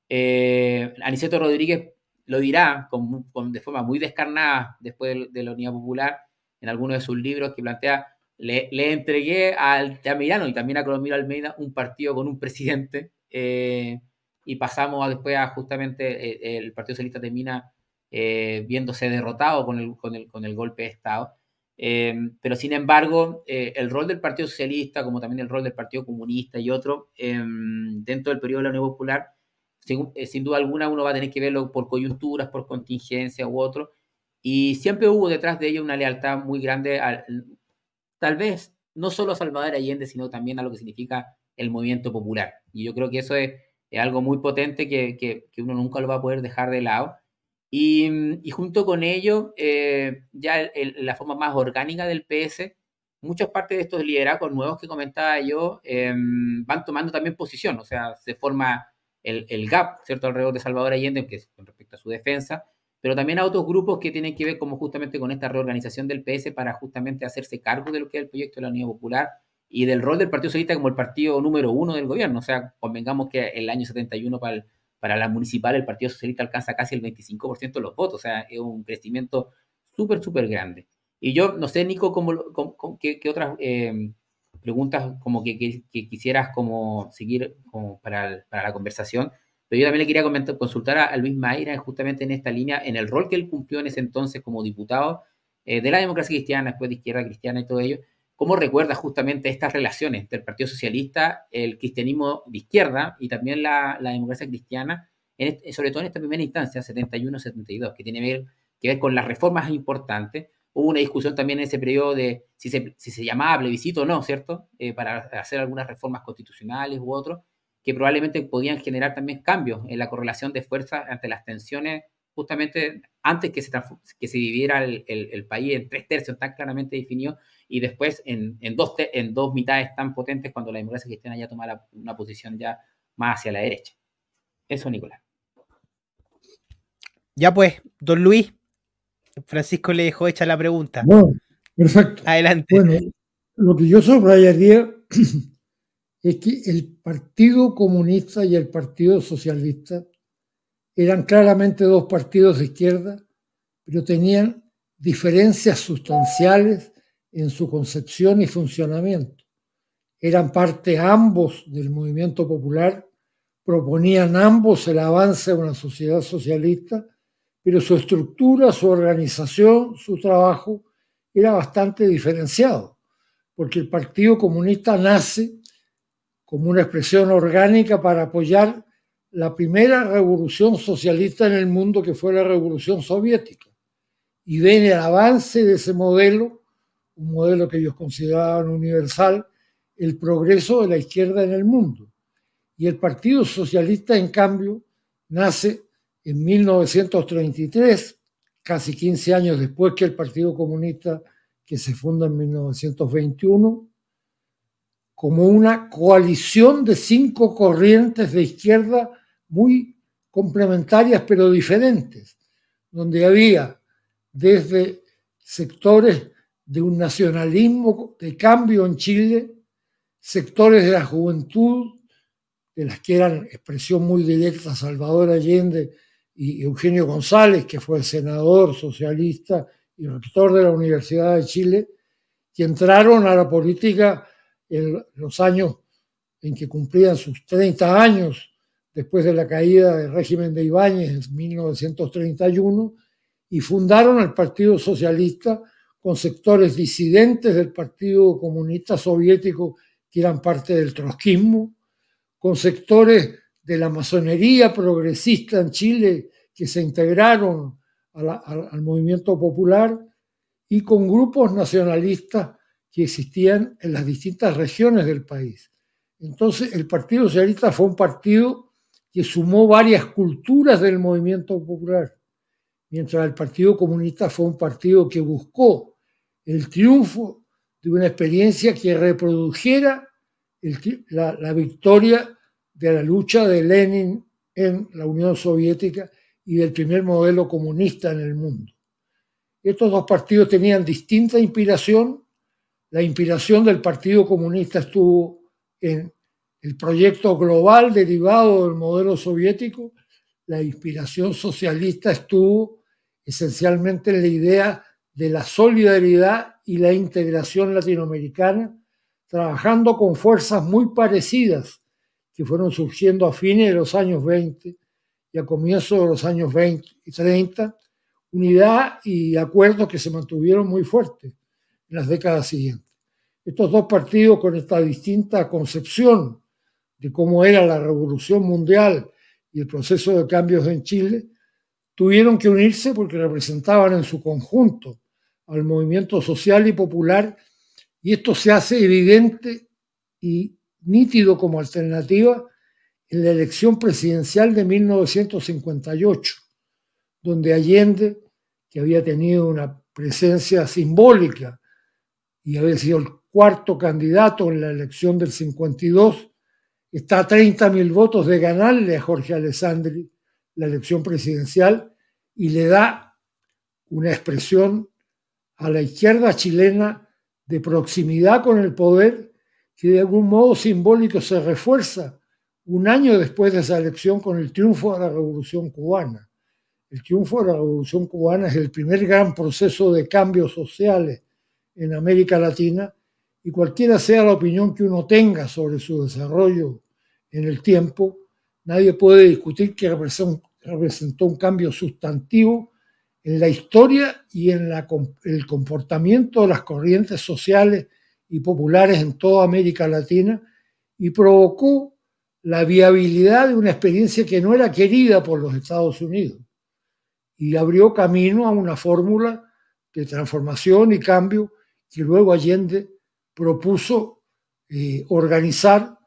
Eh, Aniceto Rodríguez lo dirá con, de forma muy descarnada después de, la Unidad Popular en alguno de sus libros que plantea le, le entregué al Tamirano y también a Colombia Almeida un partido con un presidente eh, y pasamos después a justamente eh, el Partido Socialista termina eh, viéndose derrotado con el, con, el, con el golpe de Estado. pero sin embargo, el rol del Partido Socialista, como también el rol del Partido Comunista y otro, dentro del periodo de la Unión Popular, sin, sin, duda alguna uno va a tener que verlo por coyunturas, por contingencia u otro, y siempre hubo detrás de ello una lealtad muy grande al, tal vez no solo a Salvador Allende, sino también a lo que significa el movimiento popular. Y yo creo que eso es, algo muy potente que, uno nunca lo va a poder dejar de lado. Y, junto con ello, eh, ya la forma más orgánica del PS, muchas partes de estos liderazgos nuevos que comentaba yo em, van tomando también posición, o sea, se forma el, el, gap, ¿cierto?, alrededor de Salvador Allende, que con respecto a su defensa, pero también a otros grupos que tienen que ver como justamente con esta reorganización del PS para justamente hacerse cargo de lo que es el proyecto de la Unidad Popular y del rol del Partido Socialista como el partido número uno del gobierno. O sea, convengamos que el año 71 para, para la municipal el Partido Socialista alcanza casi el 25% de los votos, o sea, es un crecimiento súper, súper grande. Y yo no sé, Nico, cómo, qué, otras eh, preguntas como que, quisieras como seguir como para, para la conversación. Pero yo también le quería consultar a, Luis Mayra justamente en esta línea, en el rol que él cumplió en ese entonces como diputado eh, de la democracia cristiana, después de izquierda cristiana y todo ello. ¿Cómo recuerda justamente estas relaciones entre el Partido Socialista, el cristianismo de izquierda y también la, democracia cristiana, sobre todo en esta primera instancia, 71-72, que tiene que ver con las reformas importantes? Hubo una discusión también en ese periodo de si se, si se llamaba plebiscito o no, ¿cierto? Eh, para hacer algunas reformas constitucionales u otros que probablemente podían generar también cambios en la correlación de fuerzas ante las tensiones, justamente antes que se, que se dividiera el, país en tres tercios tan claramente definidos y después en, dos, en dos mitades tan potentes cuando la democracia cristiana ya toma una posición ya más hacia la derecha. Eso, Nicolás. Ya pues, don Luis, Francisco le dejó hecha la pregunta. Bueno, perfecto. Adelante. Bueno, lo que yo subrayaría es que el Partido Comunista y el Partido Socialista eran claramente dos partidos de izquierda, pero tenían diferencias sustanciales en su concepción y funcionamiento. Eran parte ambos del movimiento popular, proponían ambos el avance de una sociedad socialista, pero su estructura, su organización, su trabajo era bastante diferenciado, porque el Partido Comunista nace como una expresión orgánica para apoyar la primera revolución socialista en el mundo que fue la revolución soviética. Y ven el avance de ese modelo, un modelo que ellos consideraban universal, el progreso de la izquierda en el mundo. Y el Partido Socialista, en cambio, nace en 1933, casi 15 años después que el Partido Comunista que se funda en 1921, como una coalición de cinco corrientes de izquierda muy complementarias pero diferentes, donde había desde sectores de un nacionalismo de cambio en Chile, sectores de la juventud, de las que eran expresión muy directa Salvador Allende y Eugenio González, que fue senador socialista y rector de la Universidad de Chile, que entraron a la política en los años en que cumplían sus 30 años después de la caída del régimen de Ibáñez en 1931 y fundaron el Partido Socialista con sectores disidentes del Partido Comunista Soviético que eran parte del trotskismo, con sectores de la masonería progresista en Chile que se integraron al movimiento popular y con grupos nacionalistas que existían en las distintas regiones del país. Entonces, el Partido Socialista fue un partido que sumó varias culturas del movimiento popular, mientras el Partido Comunista fue un partido que buscó el triunfo de una experiencia que reprodujera la, la victoria de la lucha de Lenin en la Unión Soviética y del primer modelo comunista en el mundo. Estos dos partidos tenían distinta inspiración. La inspiración del Partido Comunista estuvo en el proyecto global derivado del modelo soviético. La inspiración socialista estuvo esencialmente en la idea de la solidaridad y la integración latinoamericana, trabajando con fuerzas muy parecidas que fueron surgiendo a fines de los años 20 y a comienzos de los años 20 y 30, unidad y acuerdos que se mantuvieron muy fuertes en las décadas siguientes. Estos dos partidos con esta distinta concepción de cómo era la revolución mundial y el proceso de cambios en Chile, tuvieron que unirse porque representaban en su conjunto al movimiento social y popular y esto se hace evidente y nítido como alternativa en la elección presidencial de 1958, donde Allende que había tenido una presencia simbólica y había sido el cuarto candidato en la elección del 52, está a 30 mil votos de ganarle a Jorge Alessandri la elección presidencial y le da una expresión a la izquierda chilena de proximidad con el poder que de algún modo simbólico se refuerza un año después de esa elección con el triunfo de la Revolución cubana. El triunfo de la Revolución cubana es el primer gran proceso de cambios sociales en América Latina y cualquiera sea la opinión que uno tenga sobre su desarrollo en el tiempo, nadie puede discutir que representó un cambio sustantivo en la historia y en el comportamiento de las corrientes sociales y populares en toda América Latina y provocó la viabilidad de una experiencia que no era querida por los Estados Unidos y abrió camino a una fórmula de transformación y cambio que luego Allende propuso eh, organizar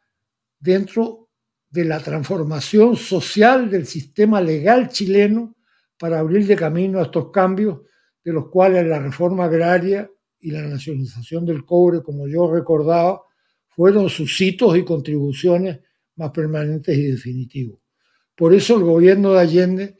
dentro de la transformación social del sistema legal chileno para abrir de camino a estos cambios, de los cuales la reforma agraria y la nacionalización del cobre, como yo recordaba, fueron sus hitos y contribuciones más permanentes y definitivos. Por eso el gobierno de Allende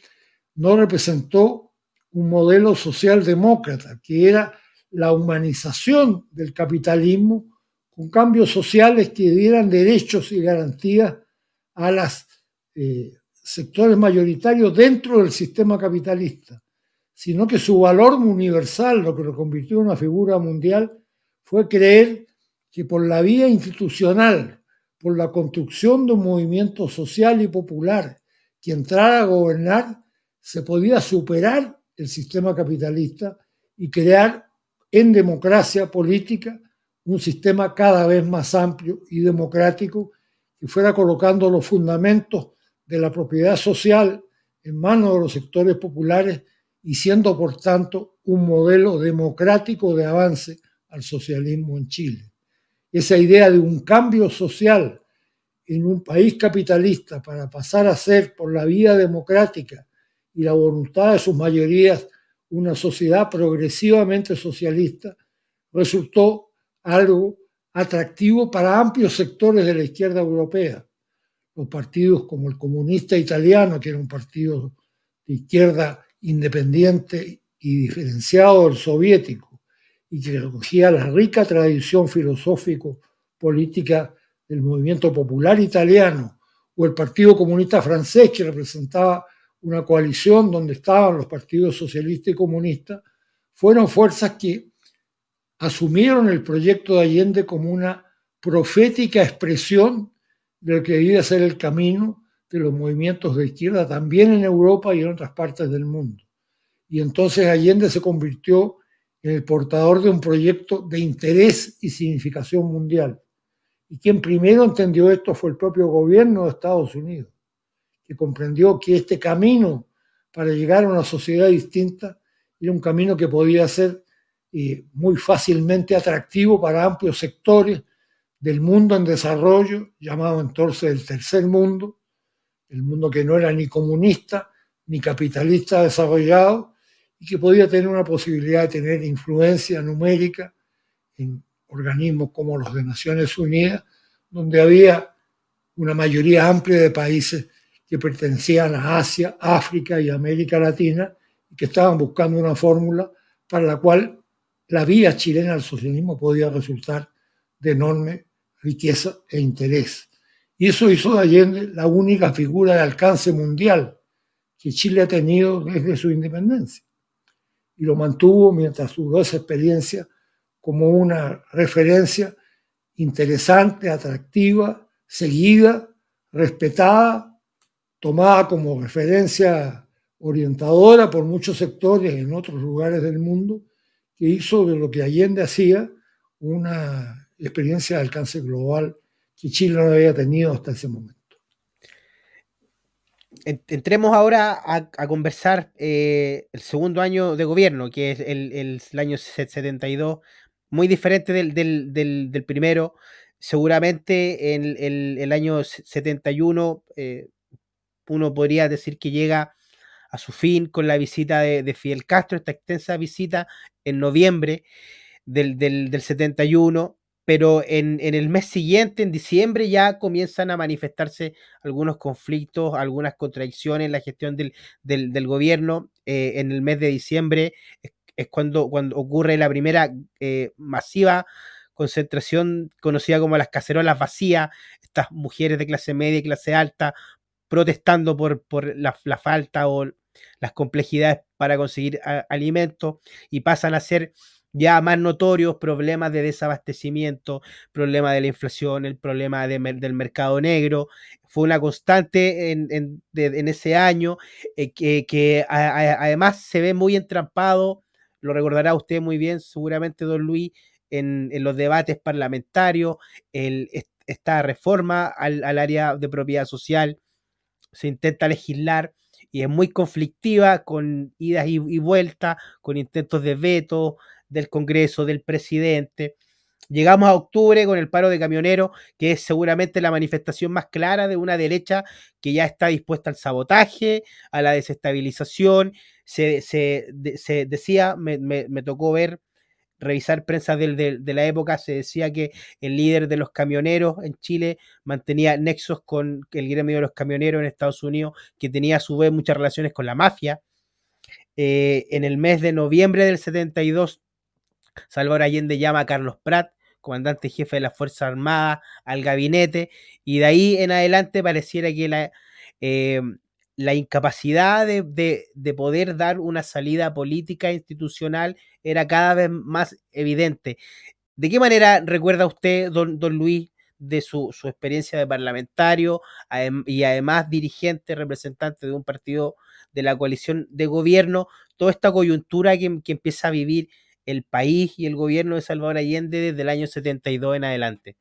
no representó un modelo socialdemócrata, que era la humanización del capitalismo con cambios sociales que dieran derechos y garantías a los eh, sectores mayoritarios dentro del sistema capitalista, sino que su valor universal, lo que lo convirtió en una figura mundial, fue creer que por la vía institucional, por la construcción de un movimiento social y popular que entrara a gobernar, se podía superar el sistema capitalista y crear en democracia política un sistema cada vez más amplio y democrático que fuera colocando los fundamentos de la propiedad social en manos de los sectores populares y siendo, por tanto, un modelo democrático de avance al socialismo en Chile. Esa idea de un cambio social en un país capitalista para pasar a ser por la vía democrática y la voluntad de sus mayorías una sociedad progresivamente socialista, resultó algo atractivo para amplios sectores de la izquierda europea. Los partidos como el comunista italiano, que era un partido de izquierda independiente y diferenciado del soviético, y que recogía la rica tradición filosófico-política del movimiento popular italiano, o el Partido Comunista francés, que representaba una coalición donde estaban los partidos socialista y comunista, fueron fuerzas que asumieron el proyecto de Allende como una profética expresión de lo que debía ser el camino de los movimientos de izquierda también en Europa y en otras partes del mundo. Y entonces Allende se convirtió en el portador de un proyecto de interés y significación mundial. Y quien primero entendió esto fue el propio gobierno de Estados Unidos que comprendió que este camino para llegar a una sociedad distinta era un camino que podía ser eh, muy fácilmente atractivo para amplios sectores del mundo en desarrollo, llamado entonces el tercer mundo, el mundo que no era ni comunista ni capitalista desarrollado y que podía tener una posibilidad de tener influencia numérica en organismos como los de Naciones Unidas, donde había una mayoría amplia de países que pertenecían a Asia, África y América Latina y que estaban buscando una fórmula para la cual la vía chilena al socialismo podía resultar de enorme riqueza e interés. Y eso hizo de Allende la única figura de alcance mundial que Chile ha tenido desde su independencia. Y lo mantuvo mientras duró esa experiencia como una referencia interesante, atractiva, seguida, respetada, tomada como referencia orientadora por muchos sectores en otros lugares del mundo, que hizo de lo que Allende hacía una experiencia de alcance global que Chile no había tenido hasta ese momento. Entremos ahora a, conversar eh, el segundo año de gobierno, que es el, año 72, muy diferente del, primero. Seguramente en el, año 71 eh, uno podría decir que llega a su fin con la visita de, Fidel Castro, esta extensa visita en noviembre del, del 71 pero en, el mes siguiente, en diciembre, ya comienzan a manifestarse algunos conflictos, algunas contradicciones en la gestión del, gobierno. Eh, en el mes de diciembre es, cuando, cuando ocurre la primera eh, masiva concentración conocida como las cacerolas vacías, estas mujeres de clase media y clase alta protestando por, por la, falta o las complejidades para conseguir alimentos y pasan a ser ya más notorios problemas de desabastecimiento, problema de la inflación, el problema del mercado negro. Fue una constante en, ese año eh, que, además se ve muy entrampado, lo recordará usted muy bien, seguramente, don Luis, en, los debates parlamentarios, esta reforma al, área de propiedad social, se intenta legislar y es muy conflictiva con idas y, y vueltas, con intentos de veto, del Congreso, del presidente. Llegamos a octubre con el paro de camioneros, que es seguramente la manifestación más clara de una derecha que ya está dispuesta al sabotaje, a la desestabilización. Se, decía, me, tocó ver, revisar prensa de, la época, se decía que el líder de los camioneros en Chile mantenía nexos con el gremio de los camioneros en Estados Unidos, que tenía a su vez muchas relaciones con la mafia. Eh, en el mes de noviembre del 72 Salvador Allende llama a Carlos Prat, comandante jefe de las Fuerzas Armadas, al gabinete, y de ahí en adelante pareciera que la, eh, la incapacidad de, poder dar una salida política e institucional era cada vez más evidente. ¿De qué manera recuerda usted, don, don Luis, de su, experiencia de parlamentario y además dirigente, representante de un partido de la coalición de gobierno, toda esta coyuntura que, que empieza a vivir el país y el gobierno de Salvador Allende desde el año 72 en adelante?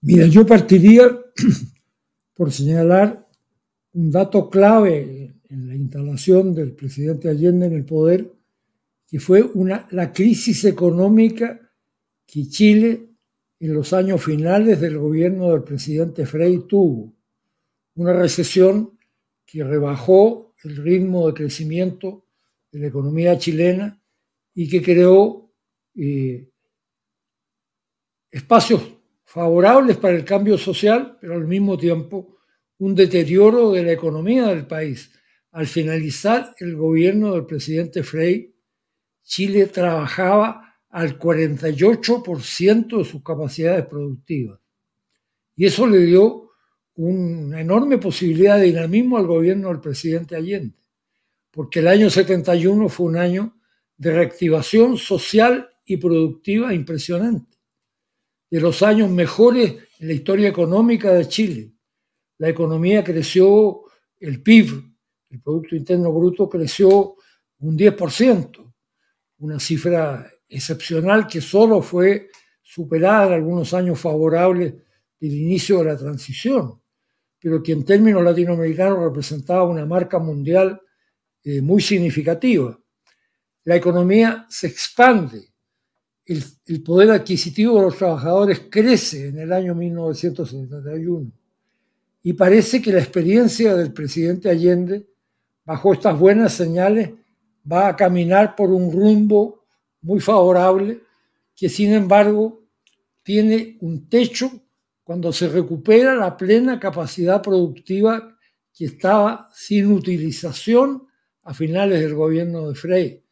Mira, yo partiría por señalar un dato clave en la instalación del presidente Allende en el poder, que fue una, la crisis económica que Chile en los años finales del gobierno del presidente Frei tuvo. Una recesión que rebajó el ritmo de crecimiento de la economía chilena y que creó eh, espacios favorables para el cambio social, pero al mismo tiempo un deterioro de la economía del país. Al finalizar el gobierno del presidente Frey, Chile trabajaba al 48% de sus capacidades productivas. Y eso le dio una enorme posibilidad de dinamismo al gobierno del presidente Allende, porque el año 71 fue un año de reactivación social y productiva impresionante, de los años mejores en la historia económica de Chile. La economía creció, el PIB, el Producto Interno Bruto, creció un 10%, una cifra excepcional que solo fue superada en algunos años favorables del inicio de la transición, pero que en términos latinoamericanos representaba una marca mundial eh, muy significativa la economía se expande el, poder adquisitivo de los trabajadores crece en el año 1971 y parece que la experiencia del presidente Allende, bajo estas buenas señales, va a caminar por un rumbo muy favorable que sin embargo tiene un techo cuando se recupera la plena capacidad productiva que estaba sin utilización a finales del gobierno de Frey.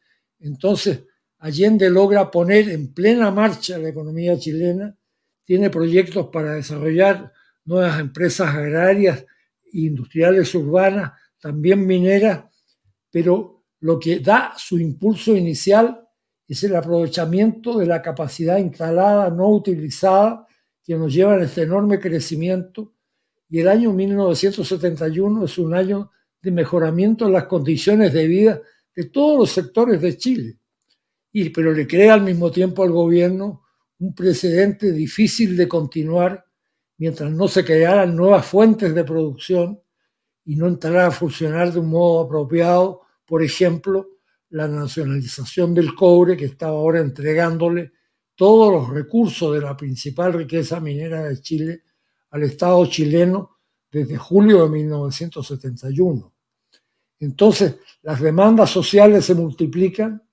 Entonces, Allende logra poner en plena marcha la economía chilena, tiene proyectos para desarrollar nuevas empresas agrarias industriales urbanas, también mineras, pero lo que da su impulso inicial es el aprovechamiento de la capacidad instalada no utilizada que nos lleva a este enorme crecimiento. Y el año 1971 es un año de mejoramiento de las condiciones de vida de todos los sectores de Chile. Y, pero le crea al mismo tiempo al gobierno un precedente difícil de continuar mientras no se crearan nuevas fuentes de producción y no entrara a funcionar de un modo apropiado, por ejemplo, la nacionalización del cobre que estaba ahora entregándole todos los recursos de la principal riqueza minera de Chile al Estado chileno desde julio de 1971. Entonces, las demandas sociales se multiplican.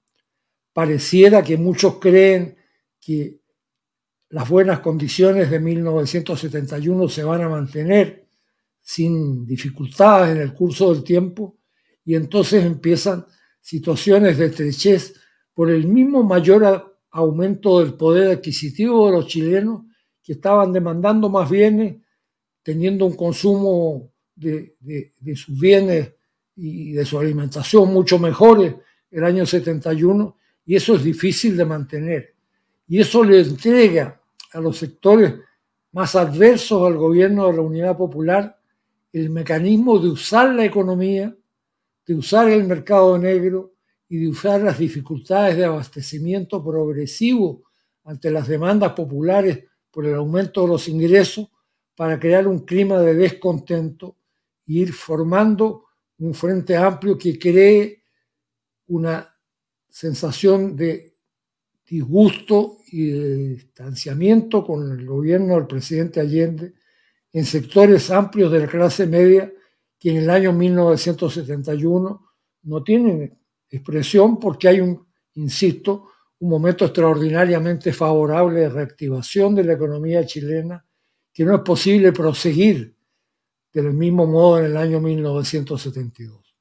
Pareciera que muchos creen que las buenas condiciones de 1971 se van a mantener sin dificultades en el curso del tiempo y entonces empiezan situaciones de estrechez por el mismo mayor aumento del poder adquisitivo de los chilenos que estaban demandando más bienes, teniendo un consumo de, sus bienes y de su alimentación mucho mejores el año 71, y eso es difícil de mantener. Y eso le entrega a los sectores más adversos al gobierno de la Unidad Popular el mecanismo de usar la economía, de usar el mercado negro, y de usar las dificultades de abastecimiento progresivo ante las demandas populares por el aumento de los ingresos para crear un clima de descontento e ir formando un frente amplio que cree una sensación de disgusto y de distanciamiento con el gobierno del presidente Allende en sectores amplios de la clase media que en el año 1971 no tienen expresión porque hay un, insisto, un momento extraordinariamente favorable de reactivación de la economía chilena que no es posible proseguir del mismo modo en el año 1972.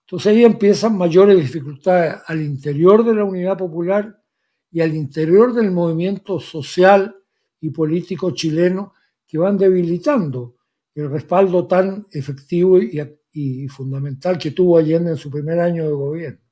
Entonces ahí empiezan mayores dificultades al interior de la unidad popular y al interior del movimiento social y político chileno que van debilitando el respaldo tan efectivo y, y fundamental que tuvo Allende en su primer año de gobierno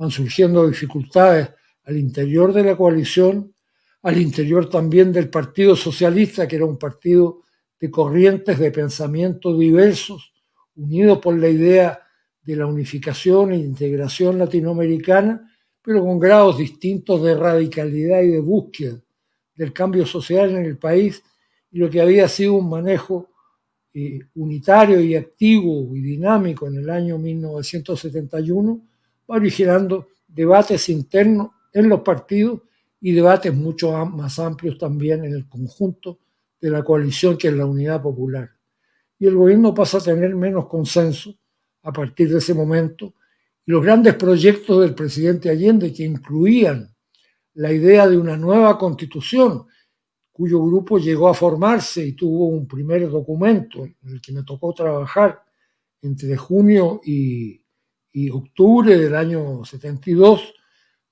van surgiendo dificultades al interior de la coalición, al interior también del Partido Socialista, que era un partido de corrientes de pensamiento diversos, unido por la idea de la unificación e integración latinoamericana, pero con grados distintos de radicalidad y de búsqueda del cambio social en el país, y lo que había sido un manejo eh, unitario y activo y dinámico en el año 1971, originando debates internos en los partidos y debates mucho más amplios también en el conjunto de la coalición que es la Unidad Popular. Y el gobierno pasa a tener menos consenso a partir de ese momento y los grandes proyectos del presidente Allende que incluían la idea de una nueva constitución cuyo grupo llegó a formarse y tuvo un primer documento en el que me tocó trabajar entre junio y, y octubre del año 72,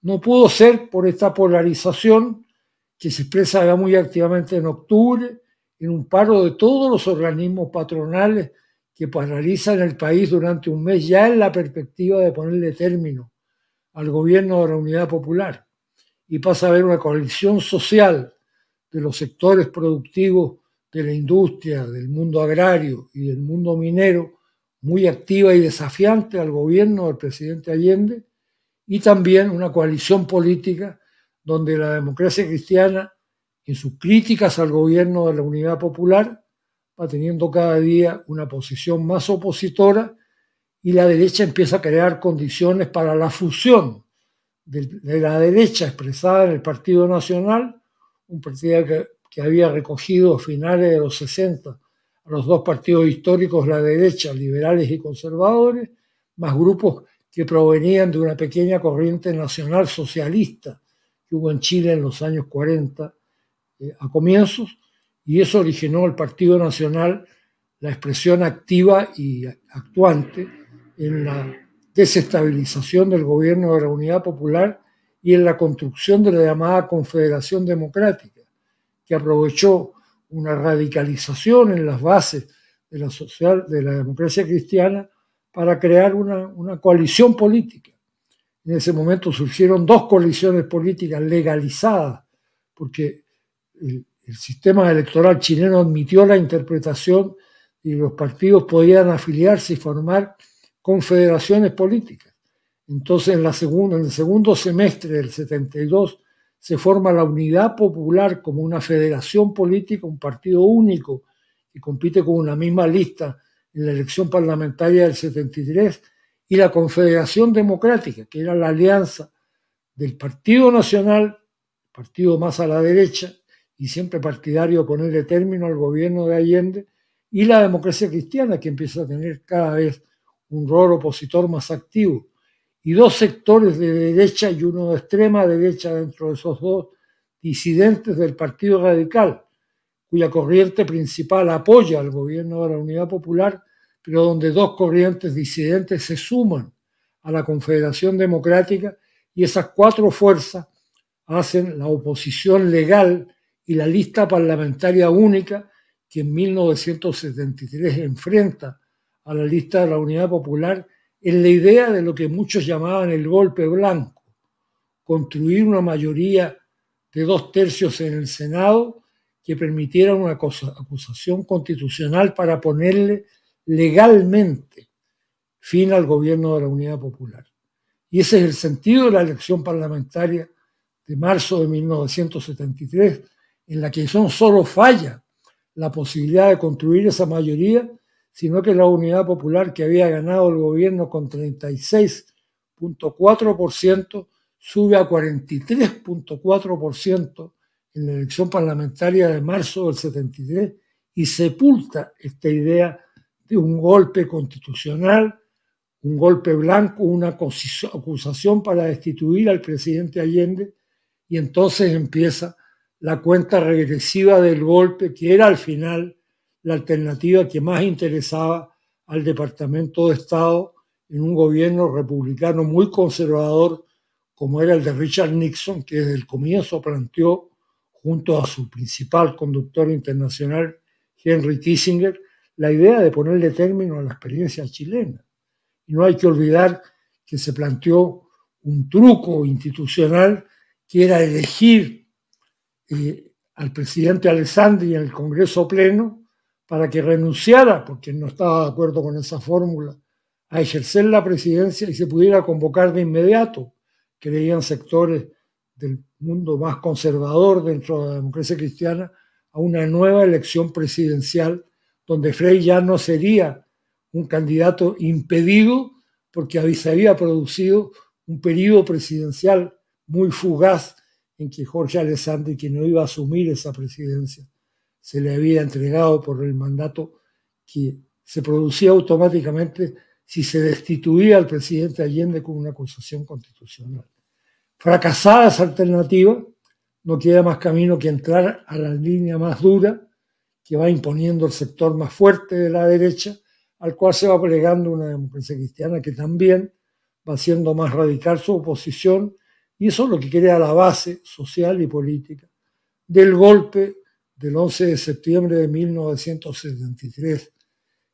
no pudo ser por esta polarización que se expresa muy activamente en octubre, en un paro de todos los organismos patronales que paralizan el país durante un mes, ya en la perspectiva de ponerle término al gobierno de la Unidad Popular. Y pasa a haber una coalición social de los sectores productivos de la industria, del mundo agrario y del mundo minero, muy activa y desafiante al gobierno del presidente Allende y también una coalición política donde la democracia cristiana, en sus críticas al gobierno de la Unidad Popular, va teniendo cada día una posición más opositora y la derecha empieza a crear condiciones para la fusión de, la derecha expresada en el Partido Nacional, un partido que, que había recogido a finales de los 60 a los dos partidos históricos, la derecha, liberales y conservadores, más grupos que provenían de una pequeña corriente nacional socialista que hubo en Chile en los años 40 eh, a comienzos, y eso originó el Partido Nacional la expresión activa y actuante en la desestabilización del gobierno de la Unidad Popular y en la construcción de la llamada Confederación Democrática, que aprovechó una radicalización en las bases de la, social, de la democracia cristiana para crear una, una coalición política. En ese momento surgieron dos coaliciones políticas legalizadas, porque el, sistema electoral chileno admitió la interpretación y los partidos podían afiliarse y formar confederaciones políticas. Entonces, en, en el segundo semestre del 72 se forma la Unidad Popular como una federación política, un partido único que compite con una misma lista en la elección parlamentaria del 73, y la Confederación Democrática, que era la alianza del Partido Nacional, partido más a la derecha, y siempre partidario de ponerle término al gobierno de Allende, y la democracia cristiana, que empieza a tener cada vez un rol opositor más activo, y dos sectores de derecha y uno de extrema derecha dentro de esos dos disidentes del Partido Radical, cuya corriente principal apoya al gobierno de la Unidad Popular, pero donde dos corrientes disidentes se suman a la Confederación Democrática y esas cuatro fuerzas hacen la oposición legal y la lista parlamentaria única que en 1973 enfrenta a la lista de la Unidad Popular en la idea de lo que muchos llamaban el golpe blanco, construir una mayoría de dos tercios en el Senado que permitiera una acusación constitucional para ponerle legalmente fin al gobierno de la Unidad Popular. Y ese es el sentido de la elección parlamentaria de marzo de 1973, en la que no solo falla la posibilidad de construir esa mayoría, sino que la Unidad Popular que había ganado el gobierno con 36.4% sube a 43.4% en la elección parlamentaria de marzo del 73 y sepulta esta idea de un golpe constitucional, un golpe blanco, una acusación para destituir al presidente Allende y entonces empieza la cuenta regresiva del golpe, que era al final la alternativa que más interesaba al Departamento de Estado en un gobierno republicano muy conservador como era el de Richard Nixon, que desde el comienzo planteó, junto a su principal conductor internacional, Henry Kissinger, la idea de ponerle término a la experiencia chilena. No hay que olvidar que se planteó un truco institucional que era elegir eh, al presidente Alessandri en el Congreso Pleno para que renunciara, porque no estaba de acuerdo con esa fórmula, a ejercer la presidencia y se pudiera convocar de inmediato, creían sectores del mundo más conservador dentro de la democracia cristiana, a una nueva elección presidencial donde Frey ya no sería un candidato impedido porque se había producido un periodo presidencial muy fugaz en que Jorge Alessandri, que no iba a asumir esa presidencia, se le había entregado por el mandato que se producía automáticamente si se destituía al presidente Allende con una acusación constitucional. Fracasada esa alternativa, no queda más camino que entrar a la línea más dura que va imponiendo el sector más fuerte de la derecha, al cual se va plegando una democracia cristiana que también va haciendo más radical su oposición y eso es lo que crea la base social y política del golpe del 11 de septiembre de 1973,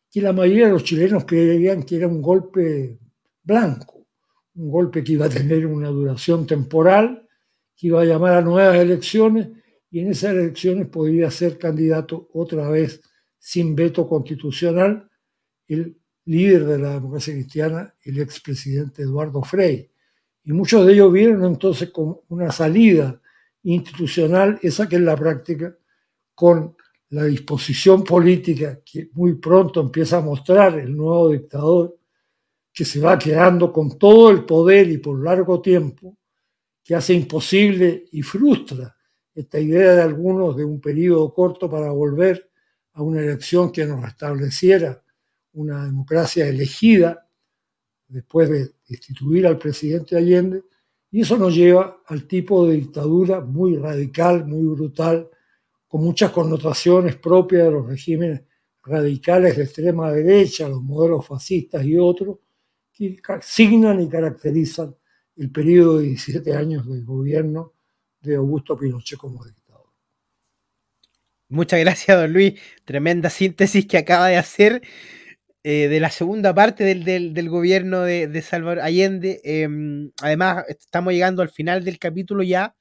que la mayoría de los chilenos creían que era un golpe blanco, un golpe que iba a tener una duración temporal, que iba a llamar a nuevas elecciones y en esas elecciones podría ser candidato otra vez sin veto constitucional el líder de la democracia cristiana, el expresidente Eduardo Frei. Y muchos de ellos vieron entonces como una salida institucional, esa que es la práctica, con la disposición política que muy pronto empieza a mostrar el nuevo dictador, que se va quedando con todo el poder y por largo tiempo, que hace imposible y frustra esta idea de algunos de un periodo corto para volver a una elección que nos restableciera una democracia elegida después de destituir al presidente Allende, y eso nos lleva al tipo de dictadura muy radical, muy brutal, con muchas connotaciones propias de los regímenes radicales de extrema derecha, los modelos fascistas y otros, que signan y caracterizan el periodo de 17 años del gobierno de Augusto Pinochet como dictador. Muchas gracias, don Luis. Tremenda síntesis que acaba de hacer eh, de la segunda parte del, gobierno de, Salvador Allende. Em, además, estamos llegando al final del capítulo ya.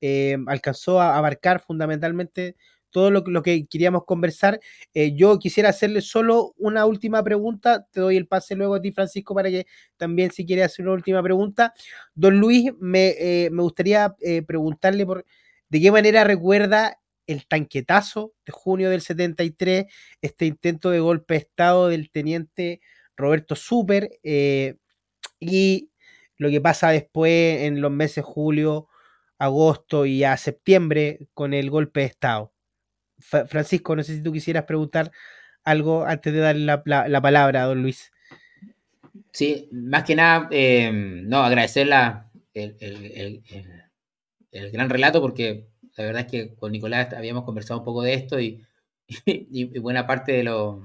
Em, alcanzó a abarcar fundamentalmente todo lo, lo que queríamos conversar. Eh, yo quisiera hacerle solo una última pregunta. Te doy el pase luego a ti, Francisco, para que también si quieres hacer una última pregunta. Don Luis, me, eh, gustaría eh, preguntarle por de qué manera recuerda el tanquetazo de junio del 73, este intento de golpe de Estado del teniente Roberto Super y lo que pasa después en los meses julio, agosto y a septiembre con el golpe de Estado. Francisco, no sé si tú quisieras preguntar algo antes de darle la, palabra a don Luis. Sí, más que nada, em, no, agradecer el, gran relato porque la verdad es que con Nicolás habíamos conversado un poco de esto y, buena parte de lo,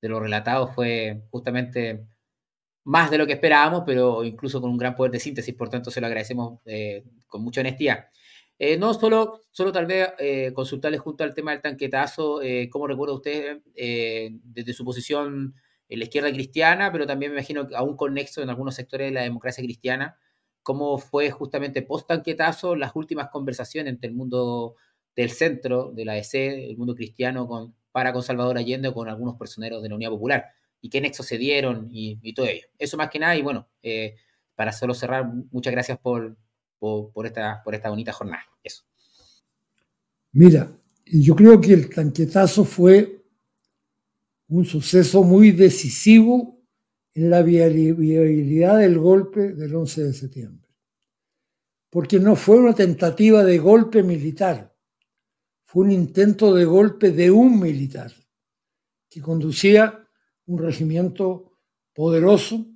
de relatado fue justamente más de lo que esperábamos, pero incluso con un gran poder de síntesis, por tanto se lo agradecemos eh, con mucha honestidad. Eh, no, solo, solo tal vez eh, consultarles junto al tema del tanquetazo, eh, cómo recuerda usted desde su posición en la izquierda cristiana, pero también me imagino que aún con nexo en algunos sectores de la democracia cristiana, cómo fue justamente post-tanquetazo las últimas conversaciones entre el mundo del centro, de la EC, el mundo cristiano, para con Salvador Allende o con algunos personeros de la Unidad Popular, y qué nexos se dieron y, y todo ello. Eso más que nada, y bueno, para solo cerrar, muchas gracias por, por, esta, por esta bonita jornada. Eso. Mira, yo creo que el tanquetazo fue un suceso muy decisivo en la viabilidad del golpe del 11 de septiembre. Porque no fue una tentativa de golpe militar, fue un intento de golpe de un militar que conducía un regimiento poderoso,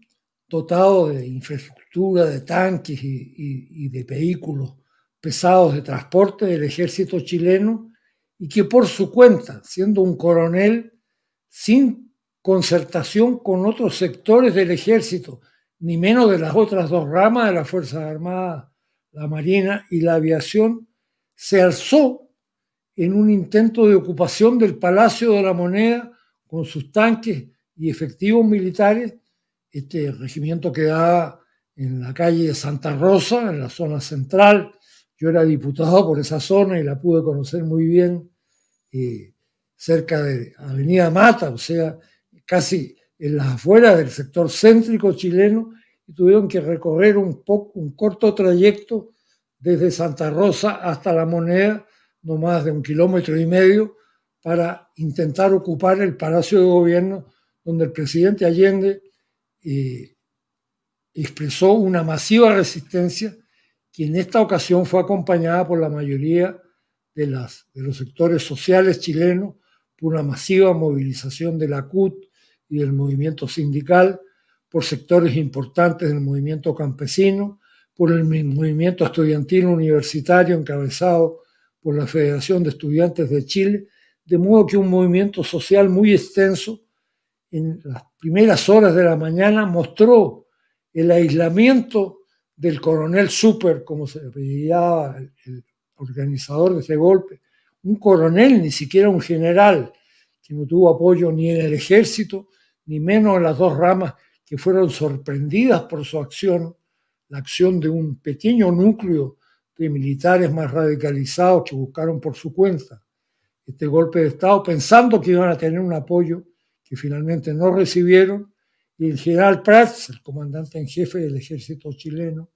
dotado de infraestructura de tanques y, de vehículos pesados de transporte del ejército chileno y que por su cuenta, siendo un coronel, sin concertación con otros sectores del ejército, ni menos de las otras dos ramas de las Fuerzas Armadas, la Marina y la Aviación, se alzó en un intento de ocupación del Palacio de la Moneda con sus tanques y efectivos militares. Este regimiento quedaba en la calle Santa Rosa, en la zona central. Yo era diputado por esa zona y la pude conocer muy bien, eh, cerca de Avenida Mata, o sea, casi en las afueras del sector céntrico chileno, y tuvieron que recorrer un, poco, un corto trayecto desde Santa Rosa hasta La Moneda, no más de un kilómetro y medio, para intentar ocupar el Palacio de Gobierno, donde el presidente Allende eh, expresó una masiva resistencia que en esta ocasión fue acompañada por la mayoría de, de los sectores sociales chilenos, por una masiva movilización de la CUT y del movimiento sindical, por sectores importantes del movimiento campesino, por el movimiento estudiantil universitario encabezado por la Federación de Estudiantes de Chile, de modo que un movimiento social muy extenso en las primeras horas de la mañana mostró el aislamiento del coronel Super, como se apellidaba el, organizador de ese golpe, un coronel, ni siquiera un general, que no tuvo apoyo ni en el ejército, ni menos en las dos ramas que fueron sorprendidas por su acción, la acción de un pequeño núcleo de militares más radicalizados que buscaron por su cuenta. Este golpe de Estado, pensando que iban a tener un apoyo que finalmente no recibieron el general Prats, el comandante en jefe del ejército chileno,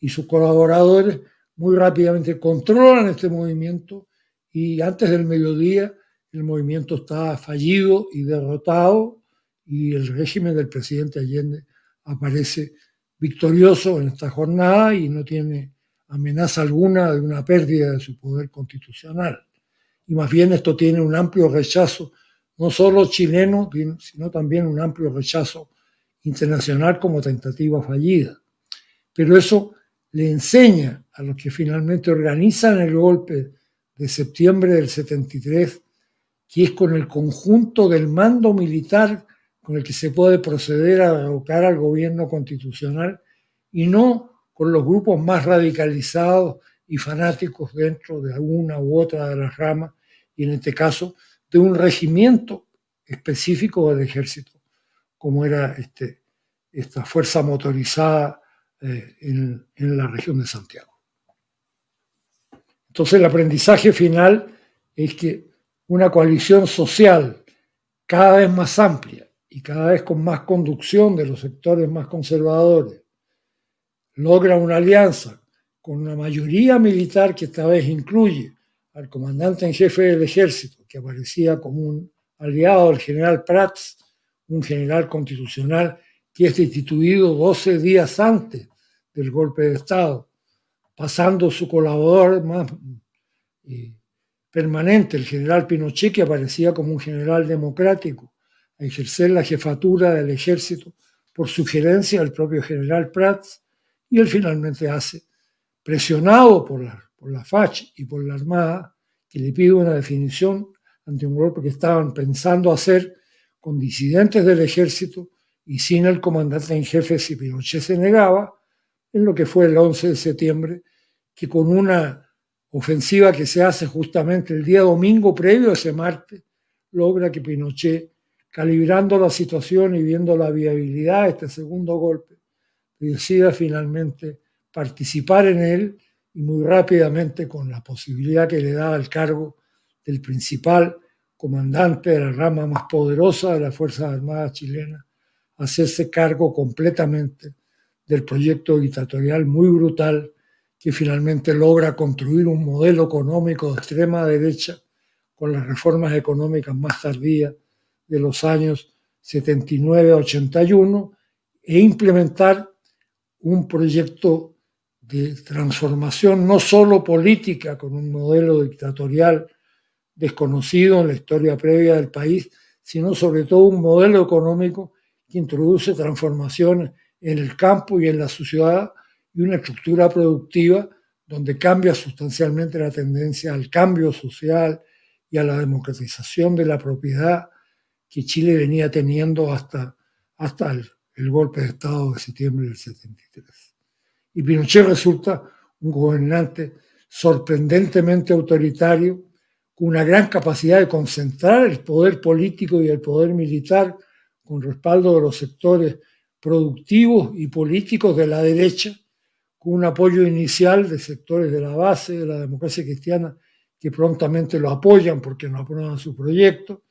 y sus colaboradores muy rápidamente controlan este movimiento y antes del mediodía el movimiento está fallido y derrotado y el régimen del presidente Allende aparece victorioso en esta jornada y no tiene amenaza alguna de una pérdida de su poder constitucional. Y más bien esto tiene un amplio rechazo, no solo chileno, sino también un amplio rechazo internacional como tentativa fallida. Pero eso le enseña a los que finalmente organizan el golpe de septiembre del 73, que es con el conjunto del mando militar con el que se puede proceder a derrocar al gobierno constitucional y no con los grupos más radicalizados y fanáticos dentro de alguna u otra de las ramas, y en este caso de un regimiento específico del ejército, como era este, esta fuerza motorizada eh, en, en la región de Santiago. Entonces el aprendizaje final es que una coalición social cada vez más amplia y cada vez con más conducción de los sectores más conservadores logra una alianza con una mayoría militar que esta vez incluye al comandante en jefe del ejército, que aparecía como un aliado del general Prats, un general constitucional que es destituido 12 días antes del golpe de Estado, pasando su colaborador más eh, permanente, el general Pinochet, que aparecía como un general democrático, a ejercer la jefatura del ejército por sugerencia del propio general Prats, y él finalmente hace, presionado por la, por y por la Armada, que le pide una definición ante un golpe que estaban pensando hacer con disidentes del ejército y sin el comandante en jefe si Pinochet se negaba, en lo que fue el 11 de septiembre, que con una ofensiva que se hace justamente el día domingo previo a ese martes, logra que Pinochet, calibrando la situación y viendo la viabilidad de este segundo golpe, decida finalmente participar en él y muy rápidamente con la posibilidad que le da el cargo del principal comandante de la rama más poderosa de las Fuerzas Armadas chilenas, hacerse cargo completamente del proyecto dictatorial muy brutal que finalmente logra construir un modelo económico de extrema derecha con las reformas económicas más tardías de los años 79-81 e implementar un proyecto de transformación no solo política con un modelo dictatorial desconocido en la historia previa del país, sino sobre todo un modelo económico que introduce transformaciones en el campo y en la sociedad y una estructura productiva donde cambia sustancialmente la tendencia al cambio social y a la democratización de la propiedad que Chile venía teniendo hasta, hasta el, el golpe de Estado de septiembre del 73. Y Pinochet resulta un gobernante sorprendentemente autoritario, una gran capacidad de concentrar el poder político y el poder militar con respaldo de los sectores productivos y políticos de la derecha, con un apoyo inicial de sectores de la base de la democracia cristiana que prontamente lo apoyan porque no aprueban su proyecto,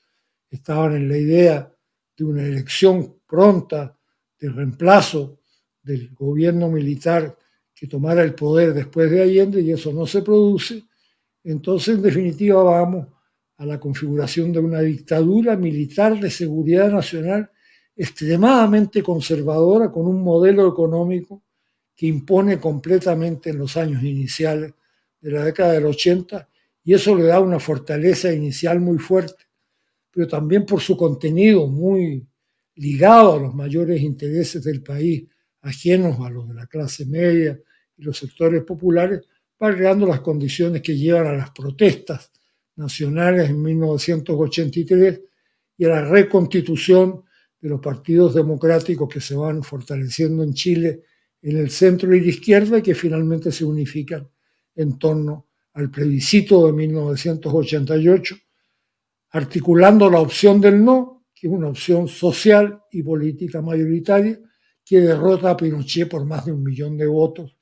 estaban en la idea de una elección pronta de reemplazo del gobierno militar que tomara el poder después de Allende y eso no se produce, entonces en definitiva vamos a la configuración de una dictadura militar de seguridad nacional extremadamente conservadora con un modelo económico que impone completamente en los años iniciales de la década del 80 y eso le da una fortaleza inicial muy fuerte, pero también por su contenido muy ligado a los mayores intereses del país, ajenos a los de la clase media y los sectores populares, va creando las condiciones que llevan a las protestas nacionales en 1983 y a la reconstitución de los partidos democráticos que se van fortaleciendo en Chile en el centro y la izquierda y que finalmente se unifican en torno al plebiscito de 1988, articulando la opción del no, que es una opción social y política mayoritaria, que derrota a Pinochet por más de un millón de votos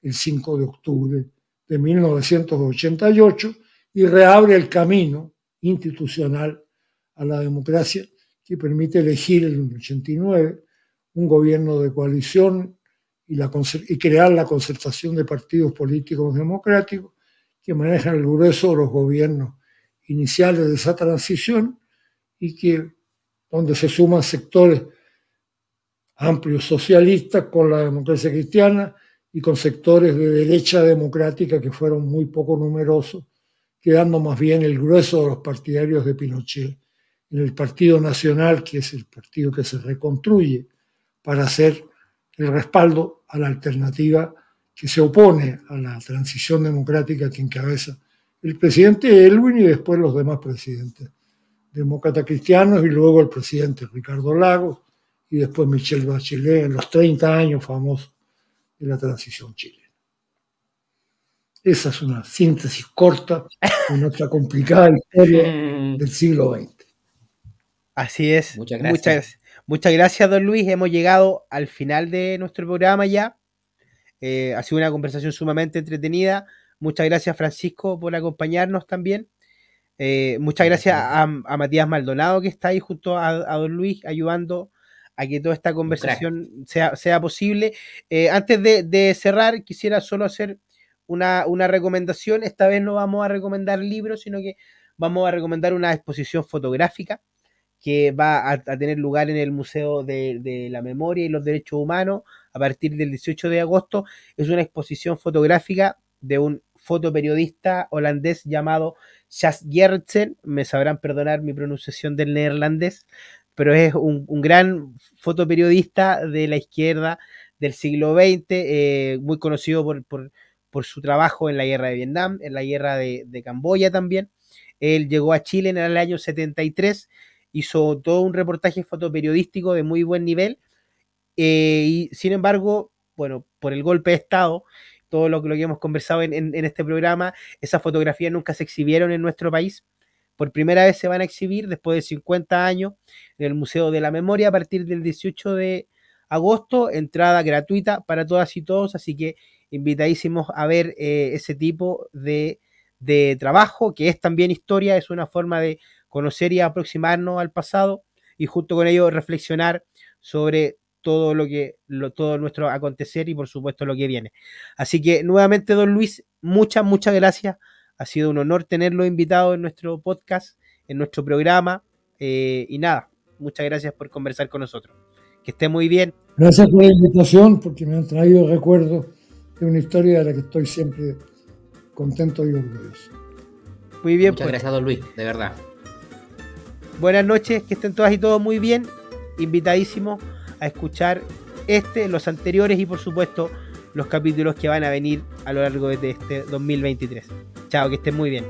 el 5 de octubre de 1988 y reabre el camino institucional a la democracia que permite elegir en el 89 un gobierno de coalición y, y crear la concertación de partidos políticos democráticos que manejan el grueso de los gobiernos iniciales de esa transición y que donde se suman sectores amplios socialistas con la democracia cristiana y con sectores de derecha democrática que fueron muy poco numerosos, quedando más bien el grueso de los partidarios de Pinochet. En el Partido Nacional, que es el partido que se reconstruye para hacer el respaldo a la alternativa que se opone a la transición democrática que encabeza el presidente Elwin y después los demás presidentes demócratas cristianos y luego el presidente Ricardo Lagos y después Michel Bachelet en los 30 años famosos de la transición chilena. Esa es una síntesis corta de nuestra complicada historia del siglo XX. Así es. Muchas gracias. Muchas, gracias, don Luis. Hemos llegado al final de nuestro programa ya. Eh, ha sido una conversación sumamente entretenida. Muchas gracias, Francisco, por acompañarnos también. Eh, muchas gracias a, Matías Maldonado, que está ahí junto a, don Luis, ayudando a que toda esta conversación sea, sea, posible. Eh, antes de, cerrar, quisiera solo hacer una, una, recomendación. Esta vez no vamos a recomendar libros, sino que vamos a recomendar una exposición fotográfica que va a, tener lugar en el Museo de, la Memoria y los Derechos Humanos a partir del 18 de agosto. Es una exposición fotográfica de un fotoperiodista holandés llamado Jas Gertsen. Me sabrán perdonar mi pronunciación del neerlandés, pero es un, gran fotoperiodista de la izquierda del siglo XX, eh, muy conocido por, su trabajo en la guerra de Vietnam, en la guerra de, Camboya también. Él llegó a Chile en el año 73 hizo todo un reportaje fotoperiodístico de muy buen nivel. Eh, y sin embargo, bueno, por el golpe de Estado, todo lo, lo que hemos conversado en, este programa, esas fotografías nunca se exhibieron en nuestro país. Por primera vez se van a exhibir después de 50 años en el Museo de la Memoria a partir del 18 de agosto, entrada gratuita para todas y todos, así que invitadísimos a ver eh, ese tipo de, de trabajo, que es también historia, es una forma de conocer y aproximarnos al pasado y junto con ello reflexionar sobre todo lo que todo nuestro acontecer y por supuesto lo que viene. Así que nuevamente don Luis, muchas muchas gracias. Ha sido un honor tenerlo invitado en nuestro podcast, en nuestro programa eh, y nada, muchas gracias por conversar con nosotros. Que esté muy bien. Gracias por la invitación porque me han traído recuerdos de una historia de la que estoy siempre contento y orgulloso. Muy bien. Muchas pues. gracias, don Luis, de verdad. Buenas noches, que estén todas y todos muy bien. Invitadísimos a escuchar este, los anteriores y por supuesto los capítulos que van a venir a lo largo de este 2023. Chao, que estén muy bien.